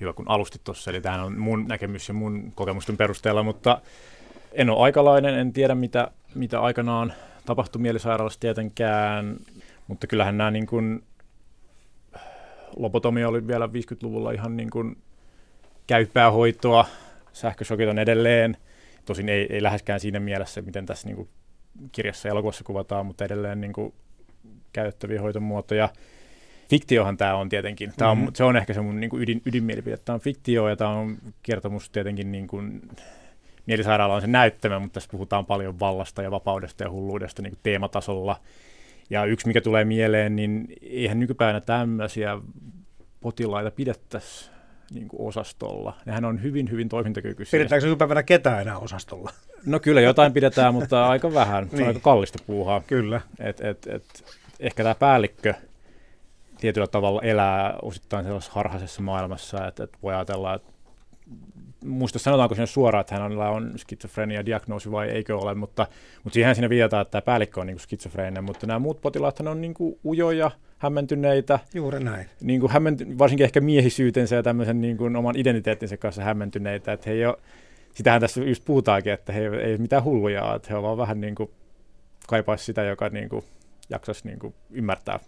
hyvä kun alustit tuossa, eli tämähän on mun näkemys ja mun kokemusten perusteella, mutta en ole aikalainen, en tiedä mitä, mitä aikanaan tapahtui mielisairaalassa tietenkään, mutta kyllähän nämä niin kuin, lobotomia oli vielä 50-luvulla ihan niin kuin käypää hoitoa, sähkösokit on edelleen, tosin ei, ei läheskään siinä mielessä, miten tässä niin kuin kirjassa ja elokuvassa kuvataan, mutta edelleen niin kuin käytettäviä hoitomuotoja. Fiktiohan tämä on tietenkin. Tämä on, mm-hmm. Se on ehkä se mun niin kuin ydin, ydinmielipide. Tämä on fiktio ja tämä on kertomus tietenkin niin kuin, mielisairaala on se näyttämä, mutta tässä puhutaan paljon vallasta ja vapaudesta ja hulluudesta niin kuin teematasolla. Ja yksi, mikä tulee mieleen, niin eihän nykypäivänä tämmöisiä potilaita pidettäisi niin kuin osastolla. Nehän on hyvin, hyvin toimintakykyisiä.
Pidetäänkö nykypäivänä ketään enää osastolla?
No kyllä jotain pidetään, mutta aika vähän. Se on niin. aika kallista puuhaa.
Kyllä.
Et, et, et, ehkä tämä päällikkö tietyllä tavalla elää osittain sellaisessa harhaisessa maailmassa, että, että voi ajatella, että muista sanotaanko sinne suoraan, että hänellä on skitsofrenia diagnoosi vai eikö ole, mutta, mutta siihen siinä viitataan, että tämä päällikkö on niin skitsofreeninen, mutta nämä muut potilaat on niin kuin ujoja, hämmentyneitä.
Juuri näin.
Niin kuin hämmenty, varsinkin ehkä miehisyytensä ja tämmöisen niin kuin oman identiteettinsä kanssa hämmentyneitä, että he ei ole, sitähän tässä just puhutaankin, että he ei, ei mitään hulluja, että he ovat vaan vähän niin kuin kaipaisi sitä, joka niin kuin jaksaisi niin kuin ymmärtää.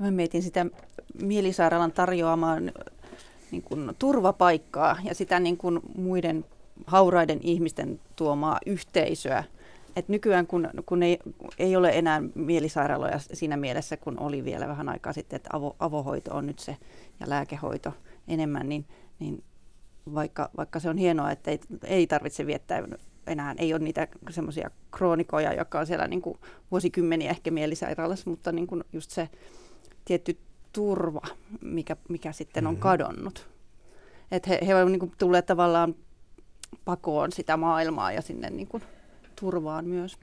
Mä mietin sitä mielisairaalan tarjoamaan niin kuin turvapaikkaa ja sitä niin kuin muiden hauraiden ihmisten tuomaa yhteisöä. Et nykyään kun, kun ei, ei ole enää mielisairaaloja siinä mielessä, kun oli vielä vähän aikaa sitten, että avo, avohoito on nyt se ja lääkehoito enemmän, niin, niin vaikka, vaikka se on hienoa, että ei, ei tarvitse viettää enää, ei ole niitä semmoisia kroonikoja, jotka on siellä niin kuin vuosikymmeniä ehkä mielisairaalassa, mutta niin kuin just se tietty turva, mikä, mikä sitten on mm-hmm. kadonnut. Että he, he ovat niin tulleet tavallaan pakoon sitä maailmaa ja sinne niin kuin turvaan myös.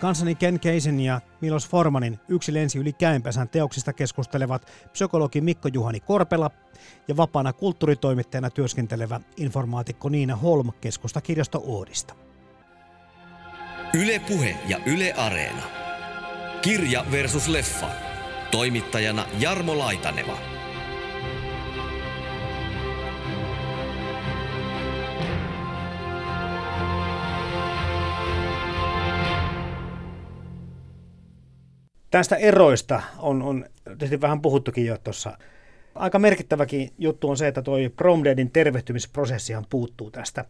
Kanssani Ken Keisen ja Milos Formanin Yksi lensi yli käenpesän teoksista keskustelevat psykologi Mikko Juhani Korpela ja vapaana kulttuuritoimittajana työskentelevä informaatikko Niina Holm keskustakirjasto Oodista.
Yle Puhe ja Yle Areena. Kirja versus leffa. Toimittajana Jarmo Laitaneva.
Tästä eroista on, on tietysti vähän puhuttukin jo tuossa. Aika merkittäväkin juttu on se, että toi Bromdeadin tervehtymisprosessihan puuttuu tästä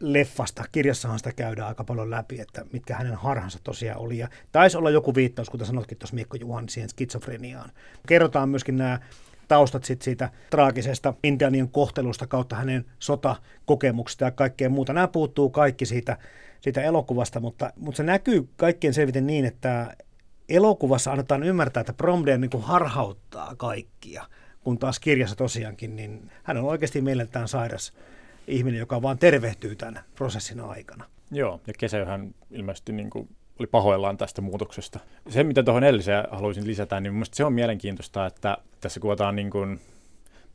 leffasta. Kirjassahan sitä käydään aika paljon läpi, että mitkä hänen harhansa tosiaan oli. Ja taisi olla joku viittaus, kuten sanotkin tuossa Mikko Juhan, siihen skitsofreniaan. Kerrotaan myöskin nämä taustat sit siitä traagisesta Intianien kohtelusta kautta hänen sotakokemuksista ja kaikkea muuta. Nämä puuttuu kaikki siitä, siitä elokuvasta, mutta, mutta se näkyy kaikkien selviten niin, että elokuvassa annetaan ymmärtää, että Bromden niin harhauttaa kaikkia, kun taas kirjassa tosiaankin, niin hän on oikeasti mieleltään sairas ihminen, joka vaan tervehtyy tämän prosessin aikana.
Joo, ja kesähän ilmeisesti niin kuin oli pahoillaan tästä muutoksesta. Se, mitä tuohon edelliseen haluaisin lisätä, niin mielestäni se on mielenkiintoista, että tässä kuvataan niin kuin,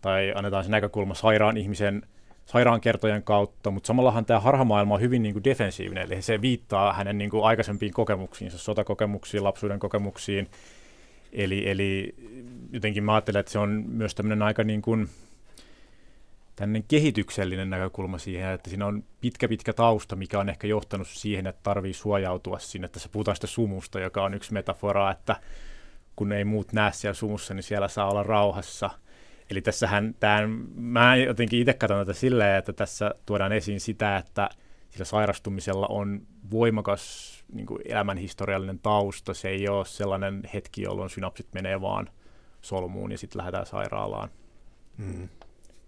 tai annetaan se näkökulma sairaan ihmisen sairaankertojen kautta, mutta samallahan tämä harhamaailma on hyvin niin kuin defensiivinen, eli se viittaa hänen niin kuin aikaisempiin kokemuksiinsa, sotakokemuksiin, lapsuuden kokemuksiin. Eli, eli jotenkin mä ajattelen, että se on myös tämmöinen aika niin kuin, tämmöinen kehityksellinen näkökulma siihen, että siinä on pitkä pitkä tausta, mikä on ehkä johtanut siihen, että tarvii suojautua sinne. Tässä puhutaan sitä sumusta, joka on yksi metafora, että kun ei muut näe siellä sumussa, niin siellä saa olla rauhassa. Eli tässähän, tämän, mä jotenkin itse katson tätä silleen, että tässä tuodaan esiin sitä, että sillä sairastumisella on voimakas niin kuin elämänhistoriallinen tausta. Se ei ole sellainen hetki, jolloin synapsit menee vaan solmuun ja sitten lähdetään sairaalaan.
Mm.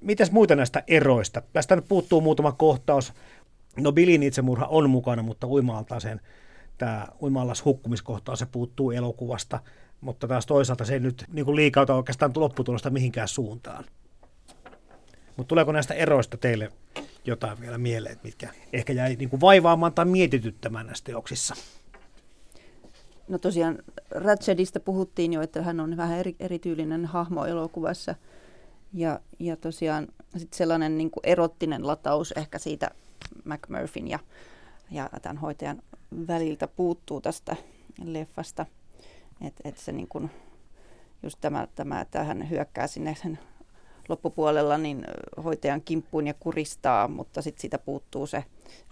Mitäs muita näistä eroista? Tästä nyt puuttuu muutama kohtaus. No Billin itsemurha on mukana, mutta uimalta sen tämä uimallas hukkumiskohtaus se puuttuu elokuvasta, mutta taas toisaalta se ei nyt niin kuin liikauta oikeastaan lopputulosta mihinkään suuntaan. Mutta tuleeko näistä eroista teille jotain vielä mieleen, mitkä ehkä jäi niin kuin vaivaamaan tai mietityttämään näissä teoksissa?
No tosiaan Ratchedista puhuttiin jo, että hän on vähän eri, erityylinen hahmo elokuvassa. Ja, ja tosiaan sit sellainen niin kuin erottinen lataus ehkä siitä McMurphyn ja, ja tämän hoitajan väliltä puuttuu tästä leffasta. Että et se niin kuin, just tämä, tämä, että hän hyökkää sinne sen loppupuolella niin hoitajan kimppuun ja kuristaa, mutta sitten siitä puuttuu se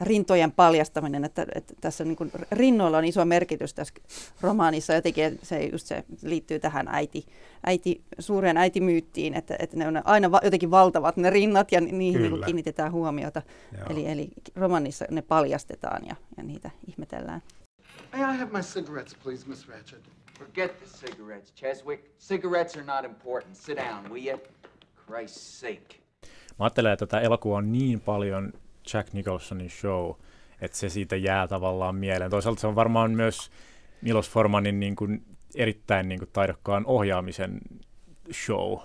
rintojen paljastaminen, että, että tässä niin rinnoilla on iso merkitys tässä romaanissa. Jotenkin se, just se liittyy tähän äiti, äiti, suureen äitimyyttiin, että, että ne on aina va, jotenkin valtavat ne rinnat ja niihin niin kiinnitetään huomiota. Eli, eli romaanissa ne paljastetaan ja, ja niitä ihmetellään.
May I have my cigarettes, please, Miss Ratched?
Forget the cigarettes, Cheswick. Cigarettes are not important. Sit down, will you? Christ's sake.
Mä ajattelen, että tämä elokuva on niin paljon Jack Nicholsonin show, että se siitä jää tavallaan mieleen. Toisaalta se on varmaan myös Milos Formanin niin kuin erittäin niin kuin taidokkaan ohjaamisen show.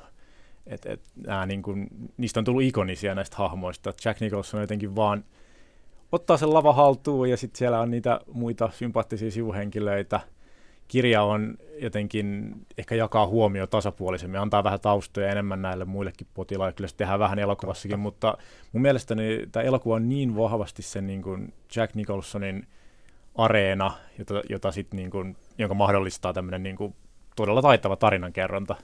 Et, et, nää, niin kuin, niistä on tullut ikonisia näistä hahmoista. Jack Nicholson jotenkin vaan ottaa sen lava haltuun ja sitten siellä on niitä muita sympaattisia sivuhenkilöitä – kirja on jotenkin ehkä jakaa huomio tasapuolisemmin, antaa vähän taustoja enemmän näille muillekin potilaille. Kyllä se tehdään vähän elokuvassakin, mutta mun mielestäni tämä elokuva on niin vahvasti sen niin kuin Jack Nicholsonin areena, jota, jota sit niin kuin, jonka mahdollistaa tämmöinen niin kuin todella taitava tarinankerronta.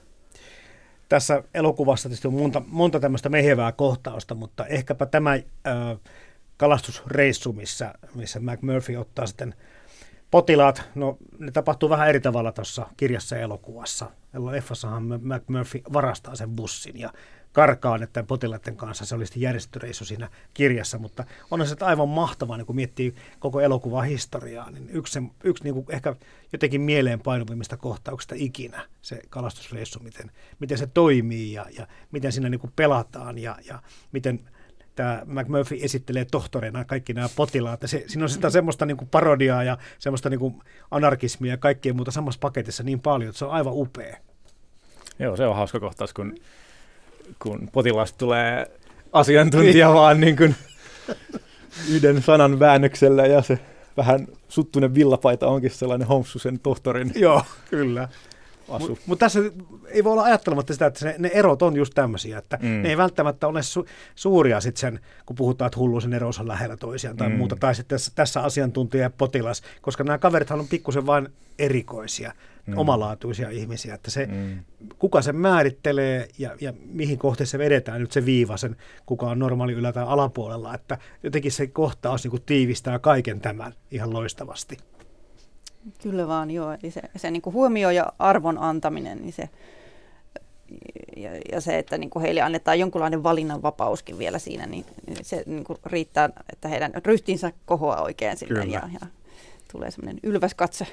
Tässä elokuvassa tietysti on monta, monta tämmöistä mehevää kohtausta, mutta ehkäpä tämä äh, kalastusreissu, missä, missä McMurphy ottaa sitten – potilaat, no ne tapahtuu vähän eri tavalla tuossa kirjassa ja elokuvassa. Leffassahan McMurphy varastaa sen bussin ja karkaa näiden potilaiden kanssa. Se oli sitten järjestöreissu siinä kirjassa, mutta on se aivan mahtavaa, niin kun miettii koko elokuvan historiaa, niin yksi, yksi niin kuin ehkä jotenkin mieleen painuvimmista kohtauksista ikinä, se kalastusreissu, miten, miten se toimii ja, ja miten siinä niin kuin pelataan ja, ja miten tämä McMurphy esittelee tohtoreina kaikki nämä potilaat. Se, siinä on sitä semmoista niin kuin parodiaa ja semmoista niin kuin anarkismia ja kaikkea muuta samassa paketissa niin paljon, että se on aivan upea.
Joo, se on hauska kohtaus, kun, kun potilaasta tulee asiantuntija niin. vaan niin kuin yhden sanan väännöksellä ja se vähän suttunen villapaita onkin sellainen Holmesusen tohtorin.
Joo, kyllä. Mutta mut tässä ei voi olla ajattelematta sitä, että se, ne erot on just tämmöisiä, että mm. ne ei välttämättä ole su, suuria sitten sen, kun puhutaan, että hulluisen eros on lähellä toisiaan tai mm. muuta, tai sitten tässä, tässä asiantuntija ja potilas, koska nämä kaverithan on pikkusen vain erikoisia, mm. omalaatuisia ihmisiä, että se, mm. kuka sen määrittelee ja, ja mihin kohti se vedetään nyt se viiva, sen, kuka on normaali ylä- tai alapuolella, että jotenkin se kohtaus niin kuin tiivistää kaiken tämän ihan loistavasti.
Kyllä vaan, joo. Eli se, se niin kuin huomio ja arvon antaminen, niin se, ja, ja se, että niin kuin heille annetaan jonkunlainen valinnanvapauskin vielä siinä, niin, niin se niin kuin riittää, että heidän ryhtinsä kohoaa oikein sinne ja, ja tulee semmoinen ylväs katse.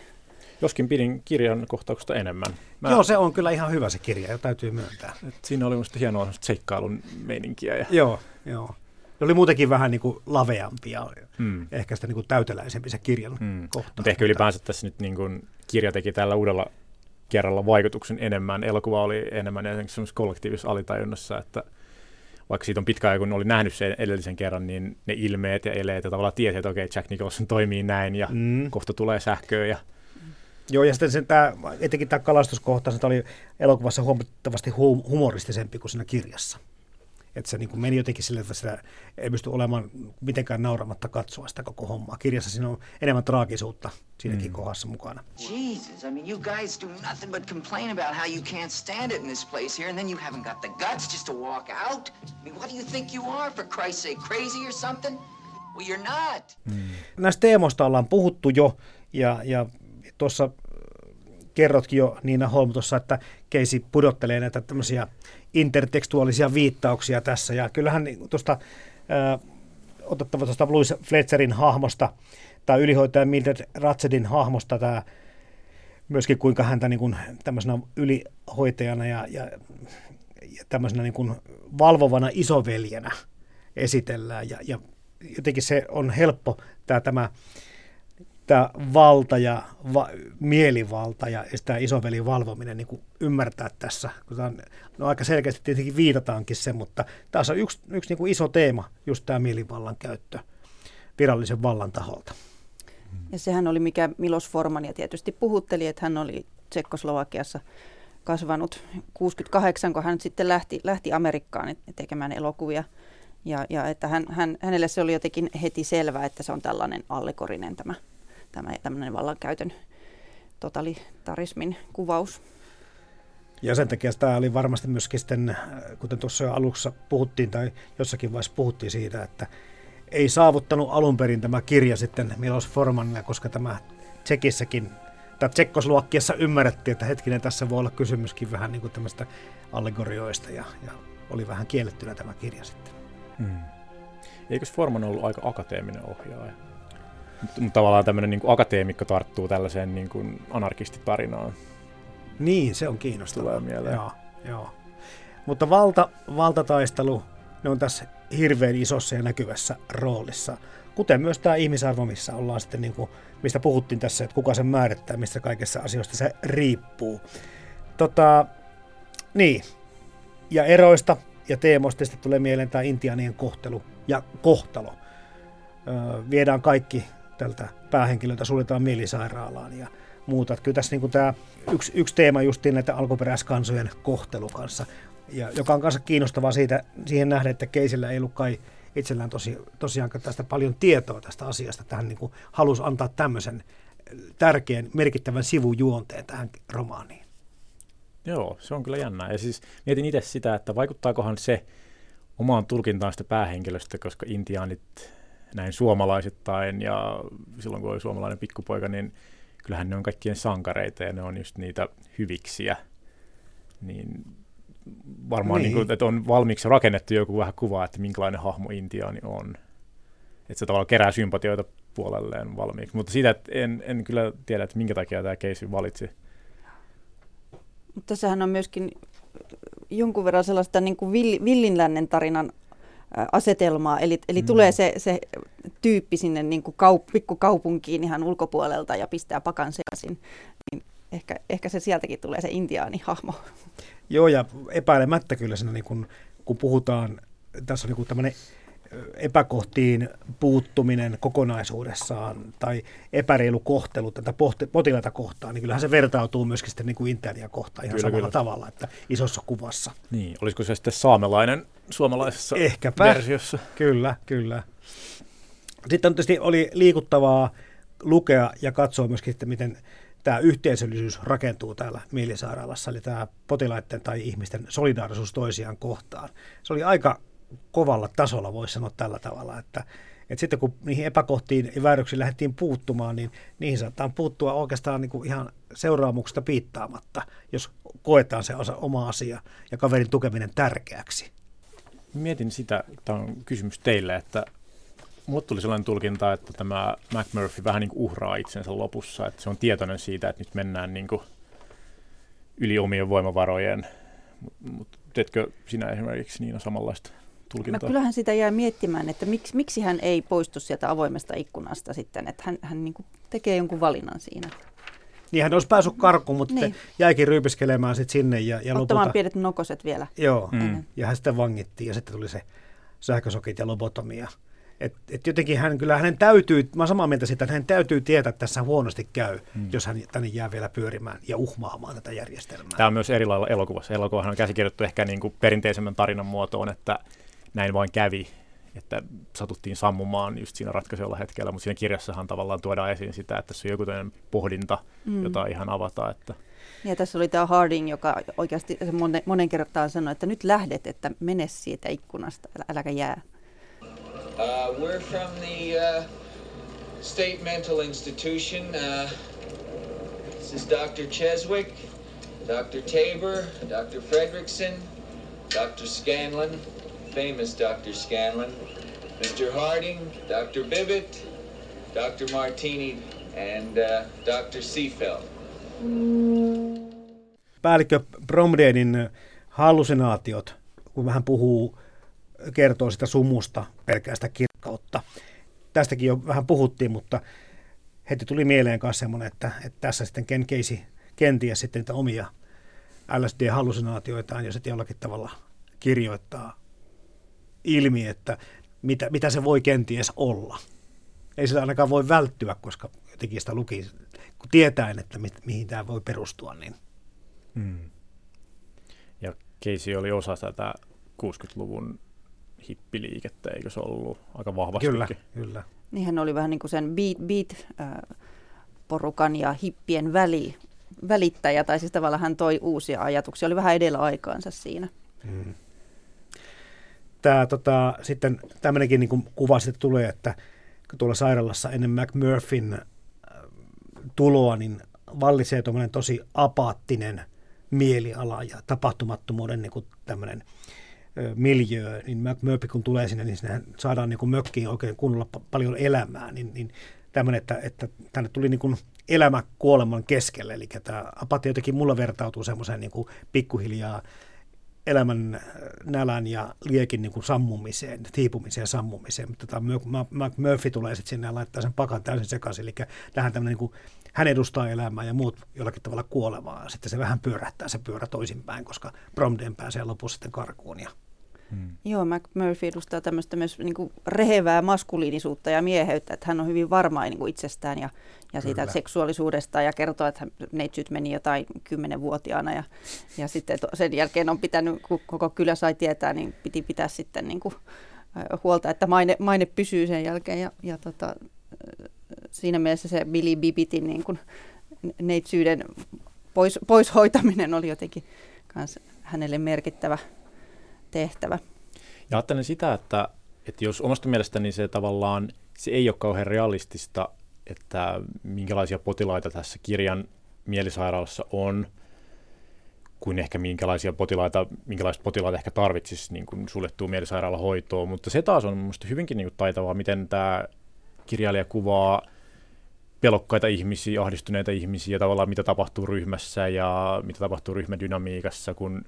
Joskin pidin kirjan kohtauksesta enemmän.
Mä... Joo, se on kyllä ihan hyvä se kirja, ja täytyy myöntää.
Et siinä oli minusta hienoa seikkailun meininkiä. Ja...
Joo, joo. Ne oli muutenkin vähän niin kuin laveampia, mm. ehkä sitä niin kuin täyteläisempi se kirjan mm. kohta.
Mutta ehkä ylipäänsä tässä nyt niin kuin kirja teki tällä uudella kerralla vaikutuksen enemmän. Elokuva oli enemmän semmoisessa kollektiivisessa alitajunnassa, että vaikka siitä on pitkä aika, kun oli nähnyt sen edellisen kerran, niin ne ilmeet ja eleet ja tavallaan tiesi, että okei, okay, Jack Nicholson toimii näin ja mm. kohta tulee sähköä ja
Joo, ja sitten sen, tämä, etenkin tämä kalastuskohta, se oli elokuvassa huomattavasti humoristisempi kuin siinä kirjassa. Että se niin kuin meni jotenkin sille, että sitä ei pysty olemaan mitenkään nauramatta katsoa sitä koko hommaa. Kirjassa siinä on enemmän traagisuutta siinäkin mm. kohdassa mukana.
Jesus, I mean you guys do nothing but complain about how you can't stand it in this place here and then you haven't got the guts just to walk out? I mean what do you think you are for Christ's sake, crazy or something? Well you're not. Mm.
Näistä teemoista ollaan puhuttu jo ja, ja tuossa kerrotkin jo Niina Holm tuossa, että Keisi pudottelee näitä tämmöisiä intertekstuaalisia viittauksia tässä. Ja kyllähän niin tuosta otettava tuosta Louis Fletcherin hahmosta tai ylihoitaja Mildred Ratsedin hahmosta tämä myöskin kuinka häntä niin kuin tämmöisenä ylihoitajana ja, ja, ja tämmöisenä niin kuin valvovana isoveljenä esitellään. Ja, ja jotenkin se on helppo tämä, tämä, tämä valta ja va, mielivalta ja tämä isovelin valvominen niin ymmärtää tässä. Kun on, no aika selkeästi tietenkin viitataankin se, mutta tässä on yksi, yksi niin kuin iso teema, just tämä mielivallan käyttö virallisen vallan taholta.
Ja sehän oli mikä Milos Formania tietysti puhutteli, että hän oli Tsekkoslovakiassa kasvanut 68, kun hän sitten lähti, lähti Amerikkaan tekemään elokuvia. Ja, ja että hän, hän, hänelle se oli jotenkin heti selvää, että se on tällainen allegorinen tämä, tämä tämmöinen vallankäytön totalitarismin kuvaus.
Ja sen takia tämä oli varmasti myöskin sitten, kuten tuossa jo alussa puhuttiin tai jossakin vaiheessa puhuttiin siitä, että ei saavuttanut alun perin tämä kirja sitten Milos Formanilla, koska tämä Tsekissäkin tai Tsekkosluokkiassa ymmärrettiin, että hetkinen tässä voi olla kysymyskin vähän niin kuin tämmöistä allegorioista ja, ja oli vähän kiellettynä tämä kirja sitten. Hmm.
Eikös Forman ollut aika akateeminen ohjaaja? Mutta tavallaan tämmöinen niin akateemikko tarttuu tällaiseen niin kuin anarkistitarinaan.
Niin, se on kiinnostavaa.
Tulee mieleen.
Joo, joo. Mutta valta, valtataistelu, ne on tässä hirveän isossa ja näkyvässä roolissa. Kuten myös tämä ihmisarvo, missä ollaan sitten, niin kuin, mistä puhuttiin tässä, että kuka sen määrittää, mistä kaikessa asioista se riippuu. Tota, niin, ja eroista ja teemoista sitten tulee mieleen tämä intianien kohtelu ja kohtalo. Öö, viedään kaikki tältä päähenkilöltä, suljetaan mielisairaalaan ja muuta. Että kyllä tässä niin tämä yksi, yksi teema justiin näitä alkuperäiskansojen kohtelu kanssa ja joka on kanssa kiinnostavaa siitä, siihen nähdä, että Keisillä ei ollut kai itsellään tosi, tosiaan tästä paljon tietoa tästä asiasta. Tähän niin kuin halusi antaa tämmöisen tärkeän, merkittävän sivujuonteen tähän romaaniin.
Joo, se on kyllä jännää. Ja siis mietin itse sitä, että vaikuttaakohan se omaan tulkintaan sitä päähenkilöstä, koska intiaanit näin suomalaisittain ja silloin kun oli suomalainen pikkupoika, niin kyllähän ne on kaikkien sankareita ja ne on just niitä hyviksiä. Niin varmaan, niin. Niin kuin, että on valmiiksi rakennettu joku vähän kuva, että minkälainen hahmo Intiaani on. Että se tavallaan kerää sympatioita puolelleen valmiiksi. Mutta siitä että en, en kyllä tiedä, että minkä takia tämä keisi valitsi.
Mutta tässähän on myöskin jonkun verran sellaista niin kuin villinlännen tarinan asetelmaa, eli, eli mm. tulee se, se tyyppi sinne niin kuin kaup, pikkukaupunkiin ihan ulkopuolelta ja pistää pakan sekaisin. Niin ehkä, ehkä se sieltäkin tulee se intiaani-hahmo.
Joo, ja epäilemättä kyllä siinä, niin kun, kun puhutaan, tässä on niin tämmöinen epäkohtiin puuttuminen kokonaisuudessaan tai epäreilu kohtelu tätä potilaita kohtaan, niin kyllähän se vertautuu myöskin sitten niin kuin internia kohtaan ihan kyllä, samalla kyllä. tavalla, että isossa kuvassa.
Niin, olisiko se sitten saamelainen suomalaisessa
Ehkäpä.
versiossa?
Kyllä, kyllä. Sitten on tietysti oli liikuttavaa lukea ja katsoa myöskin, että miten tämä yhteisöllisyys rakentuu täällä mielisairaalassa, eli tämä potilaiden tai ihmisten solidaarisuus toisiaan kohtaan. Se oli aika kovalla tasolla, voisi sanoa tällä tavalla, että, että sitten kun niihin epäkohtiin ja vääryksiin lähdettiin puuttumaan, niin niihin saattaa puuttua oikeastaan niin kuin ihan seuraamuksesta piittaamatta, jos koetaan se osa, oma asia ja kaverin tukeminen tärkeäksi.
Mietin sitä, tämä on kysymys teille, että mulle tuli sellainen tulkinta, että tämä McMurphy vähän niin kuin uhraa itsensä lopussa, että se on tietoinen siitä, että nyt mennään niin kuin yli omien voimavarojen. Mutta teetkö sinä esimerkiksi Niina samanlaista tulkintaa?
No, kyllähän sitä jää miettimään, että miksi, miksi hän ei poistu sieltä avoimesta ikkunasta sitten, että hän, hän niin tekee jonkun valinnan siinä.
Niin hän olisi päässyt karkuun, mutta niin. jäikin ryypiskelemään sitten sinne. Ja, ja
Ottamaan
lopulta...
pienet nokoset vielä.
Joo, mm. ja hän sitten vangittiin ja sitten tuli se sähkösokit ja lobotomia. Et, et jotenkin hän, kyllä hänen täytyy, mä olen samaa mieltä siitä, että hänen täytyy tietää, että tässä huonosti käy, hmm. jos hän tänne jää vielä pyörimään ja uhmaamaan tätä järjestelmää.
Tämä on myös eri lailla elokuvassa. Elokuvahan on käsikirjoittu ehkä niin kuin perinteisemmän tarinan muotoon, että näin vain kävi, että satuttiin sammumaan just siinä ratkaisella hetkellä, mutta siinä kirjassahan tavallaan tuodaan esiin sitä, että se on joku pohdinta, hmm. jota ihan avata. Että
ja tässä oli tämä Harding, joka oikeasti monen, monen kertaan sanoi, että nyt lähdet, että mene siitä ikkunasta, äläkä jää.
Uh, we're from the uh, State Mental Institution. Uh, this is Dr. Cheswick, Dr. Tabor, Dr. Fredrickson, Dr. Scanlon, famous Dr. Scanlon, Mr. Harding, Dr. Bibbett, Dr. Martini, and uh, Dr. Seafeld.
Päällikkö Bromdenin hallusinaatiot, kun vähän puhuu, kertoo sitä sumusta, pelkästä kirkkautta. Tästäkin jo vähän puhuttiin, mutta heti tuli mieleen myös semmoinen, että, että tässä sitten Ken Casey kenties sitten niitä omia LSD-hallusinaatioitaan ja sitten jollakin tavalla kirjoittaa ilmi, että mitä, mitä se voi kenties olla. Ei sitä ainakaan voi välttyä, koska jotenkin sitä luki, kun tietäen, että mi, mihin tämä voi perustua. Niin.
Hmm. Ja Casey oli osa tätä 60-luvun hippiliikettä, eikö se ollut aika vahvasti?
Kyllä, kyllä.
Niin hän oli vähän niin kuin sen beat, beat äh, porukan ja hippien väli, välittäjä, tai siis tavallaan hän toi uusia ajatuksia, oli vähän edellä aikaansa siinä. Hmm.
Tämä, tota, sitten tämmöinenkin niin kuva sitten tulee, että tuolla sairaalassa ennen McMurphyn äh, tuloa, niin vallitsee tuommoinen tosi apaattinen mieliala ja tapahtumattomuuden niin kuin tämmöinen miljöö, niin McMurphy kun tulee sinne, niin sinne saadaan niin kuin mökkiin oikein kunnolla paljon elämää, niin, niin tämmöinen, että, että tänne tuli niin kuin elämä kuoleman keskelle, eli tämä apatia jotenkin mulla vertautuu semmoiseen niin kuin pikkuhiljaa elämän nälän ja liekin niin kuin sammumiseen, tiipumiseen ja sammumiseen, mutta tota, Murphy tulee sitten sinne ja laittaa sen pakan täysin sekaisin, eli tähän tämmöinen niin kuin, hän edustaa elämää ja muut jollakin tavalla kuolevaa, sitten se vähän pyörähtää se pyörä toisinpäin, koska Bromden pääsee lopussa sitten karkuun ja
Hmm. Joo, McMurphy edustaa tämmöistä myös niin kuin rehevää maskuliinisuutta ja mieheyttä, että hän on hyvin varma niin kuin itsestään ja, ja siitä Kyllä. seksuaalisuudesta ja kertoo, että neitsyt meni jotain kymmenenvuotiaana ja, ja sitten sen jälkeen on pitänyt, kun koko kylä sai tietää, niin piti pitää sitten niin kuin, huolta, että maine, maine pysyy sen jälkeen ja, ja tota, siinä mielessä se Billy Bibitin niin kuin neitsyyden pois, poishoitaminen oli jotenkin kans hänelle merkittävä tehtävä.
Ja ajattelen sitä, että, että jos omasta mielestäni se tavallaan, se ei ole kauhean realistista, että minkälaisia potilaita tässä kirjan mielisairaalassa on, kuin ehkä minkälaisia potilaita, minkälaiset potilaat ehkä tarvitsisi niin kuin suljettua mielisairaalahoitoa, mutta se taas on minusta hyvinkin niin kuin taitavaa, miten tämä kirjailija kuvaa pelokkaita ihmisiä, ahdistuneita ihmisiä, tavallaan mitä tapahtuu ryhmässä ja mitä tapahtuu ryhmädynamiikassa, kun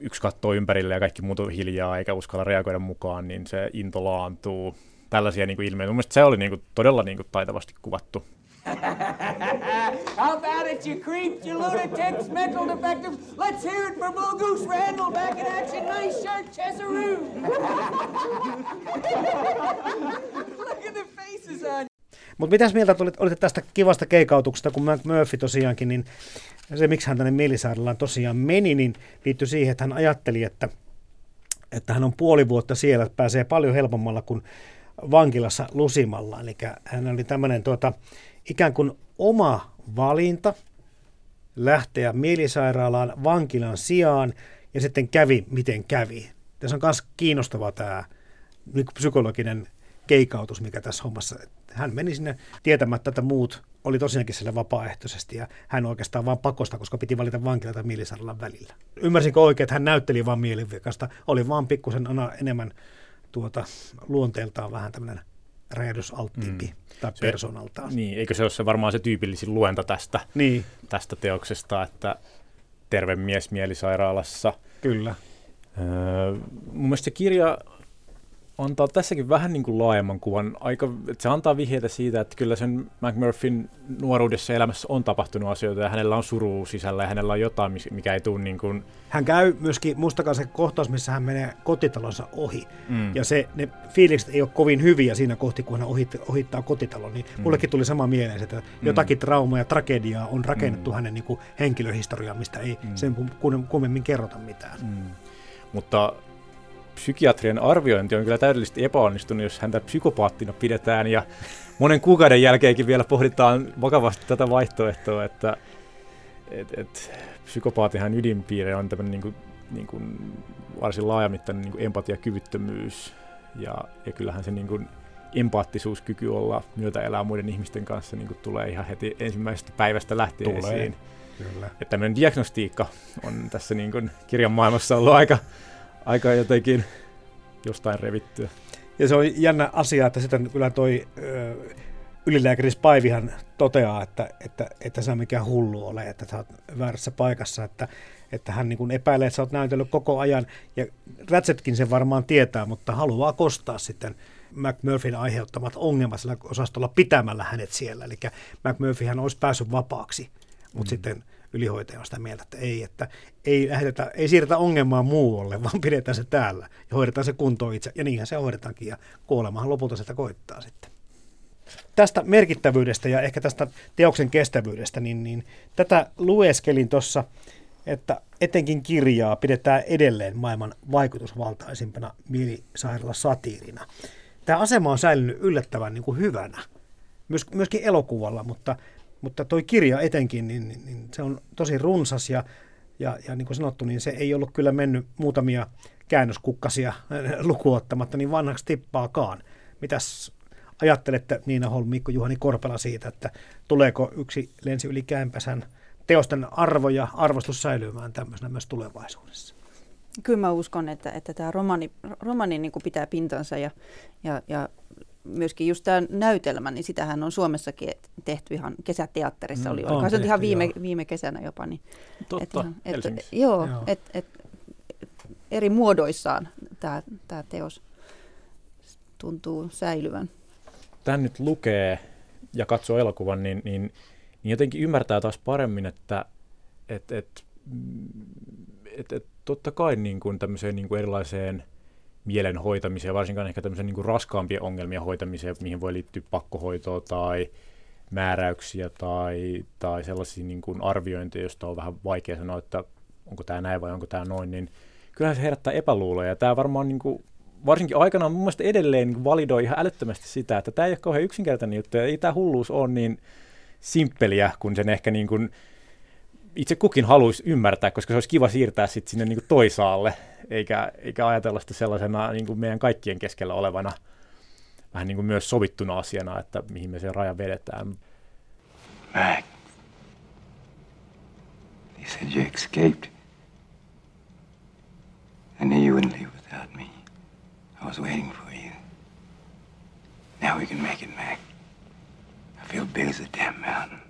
yksi katsoo ympärille ja kaikki muut on hiljaa eikä uskalla reagoida mukaan, niin se into laantuu. Tällaisia niin kuin ilmeitä. Mielestäni se oli niin kuin, todella niin kuin, taitavasti kuvattu. How about it, you creeps, you lunatics, mental defectives? Let's hear it for Goose Randall back in action. Nice shirt, Chesaroo.
Look at the faces on mutta mitäs mieltä tulit, olitte tästä kivasta keikautuksesta, kun Murphy tosiaankin, niin se miksi hän tänne Mielisaarellaan tosiaan meni, niin liittyi siihen, että hän ajatteli, että, että hän on puoli vuotta siellä, että pääsee paljon helpommalla kuin vankilassa lusimalla. Eli hän oli tämmöinen tuota, ikään kuin oma valinta lähteä mielisairaalaan vankilan sijaan ja sitten kävi miten kävi. Tässä on myös kiinnostava tämä psykologinen keikautus, mikä tässä hommassa. Hän meni sinne tietämättä, että muut oli tosiaankin siellä vapaaehtoisesti ja hän oikeastaan vain pakosta, koska piti valita vankila tai välillä. Ymmärsinkö oikein, että hän näytteli vain mielivikasta, oli vaan pikkusen enemmän tuota, luonteeltaan vähän tämmöinen räjähdysalttiimpi mm. tai se, persoonaltaan.
Niin, eikö se ole se varmaan se tyypillisin luenta tästä, niin. tästä teoksesta, että terve mies mielisairaalassa.
Kyllä.
Öö, mun mielestä se kirja antaa tässäkin vähän niin kuin laajemman kuvan. Aika, että se antaa vihjeitä siitä, että kyllä sen McMurphyn nuoruudessa elämässä on tapahtunut asioita ja hänellä on suru sisällä ja hänellä on jotain, mikä ei tule niin kuin...
Hän käy myöskin, muistakaa se kohtaus, missä hän menee kotitalonsa ohi. Mm. Ja se, ne fiilikset ei ole kovin hyviä siinä kohti, kun hän ohittaa, ohittaa kotitalon. Niin mm. mullekin tuli sama mieleen, että mm. jotakin traumaa ja tragediaa on rakennettu mm. hänen niin kuin henkilöhistoriaan, mistä ei mm. sen kummemmin kerrota mitään. Mm.
Mutta psykiatrien arviointi on kyllä täydellisesti epäonnistunut, jos häntä psykopaattina pidetään ja monen kuukauden jälkeenkin vielä pohditaan vakavasti tätä vaihtoehtoa, että et, et, psykopaatihan ydinpiirre on tämmöinen niin kuin, niin kuin varsin laajamittainen niin kuin empatiakyvyttömyys ja, ja kyllähän se niin kuin empaattisuuskyky olla myötä elää muiden ihmisten kanssa niin kuin tulee ihan heti ensimmäisestä päivästä lähtien tulee. esiin. Kyllä. Että tämmöinen diagnostiikka on tässä niin kuin kirjan maailmassa ollut aika, aika jotenkin jostain revittyä.
Ja se on jännä asia, että sitten kyllä toi ö, ylilääkäri Spaivihan toteaa, että, että, että sä mikään hullu ole, että sä oot väärässä paikassa, että, että hän niin epäilee, että sä oot näytellyt koko ajan, ja Ratchetkin sen varmaan tietää, mutta haluaa kostaa sitten McMurphyn aiheuttamat ongelmat sillä osastolla pitämällä hänet siellä. Eli McMurphyhän olisi päässyt vapaaksi, mutta mm. sitten ylihoitaja on sitä mieltä, että ei, että ei, lähetetä, ei siirretä ongelmaa muualle, vaan pidetään se täällä ja hoidetaan se kuntoon itse. Ja niinhän se hoidetaankin ja kuolemahan lopulta sieltä koittaa sitten. Tästä merkittävyydestä ja ehkä tästä teoksen kestävyydestä, niin, niin tätä lueskelin tuossa, että etenkin kirjaa pidetään edelleen maailman vaikutusvaltaisimpana mielisairaala satiirina. Tämä asema on säilynyt yllättävän niin kuin hyvänä, Myös, myöskin elokuvalla, mutta mutta toi kirja etenkin, niin, niin, niin se on tosi runsas ja, ja, ja niin kuin sanottu, niin se ei ollut kyllä mennyt muutamia käännöskukkasia lukuottamatta niin vanhaksi tippaakaan. Mitäs ajattelette Niina Holm, Mikko Juhani Korpela siitä, että tuleeko yksi lensi yli käänpäsän teosten arvo ja arvostus säilymään tämmöisenä myös tulevaisuudessa?
Kyllä mä uskon, että, että tämä romani, romani niin pitää pintansa ja, ja, ja myöskin just tämä näytelmä, niin sitähän on Suomessakin tehty ihan kesäteatterissa. Mm, oli, on se tehty, ihan viime, viime kesänä jopa. Niin,
Totta,
et, et, Joo, joo. Et, et, eri muodoissaan tämä, tämä teos tuntuu säilyvän.
Tämän nyt lukee ja katsoo elokuvan, niin, niin, niin jotenkin ymmärtää taas paremmin, että et, et, et, et, totta kai niin kuin tämmöiseen niin kuin erilaiseen – mielen hoitamiseen, varsinkaan ehkä tämmöisen niin raskaampien ongelmien hoitamiseen, mihin voi liittyä pakkohoitoa tai määräyksiä tai, tai sellaisia niin kuin arviointeja, joista on vähän vaikea sanoa, että onko tämä näin vai onko tämä noin, niin kyllähän se herättää epäluuloja. Ja tämä varmaan niin kuin, varsinkin aikanaan mun mielestä edelleen niin validoi ihan älyttömästi sitä, että tämä ei ole kauhean yksinkertainen juttu ja ei tämä hulluus ole niin simppeliä, kun sen ehkä niin kuin itse kukin haluaisi ymmärtää, koska se olisi kiva siirtää sitten sinne niin kuin toisaalle eikä, eikä ajatella sitä sellaisena niin kuin meidän kaikkien keskellä olevana vähän niin kuin myös sovittuna asiana, että mihin me se raja vedetään.
Mac, they said you escaped. I knew you wouldn't leave without me. I was waiting for you. Now we can make it, Mac. I feel big as a damn mountain.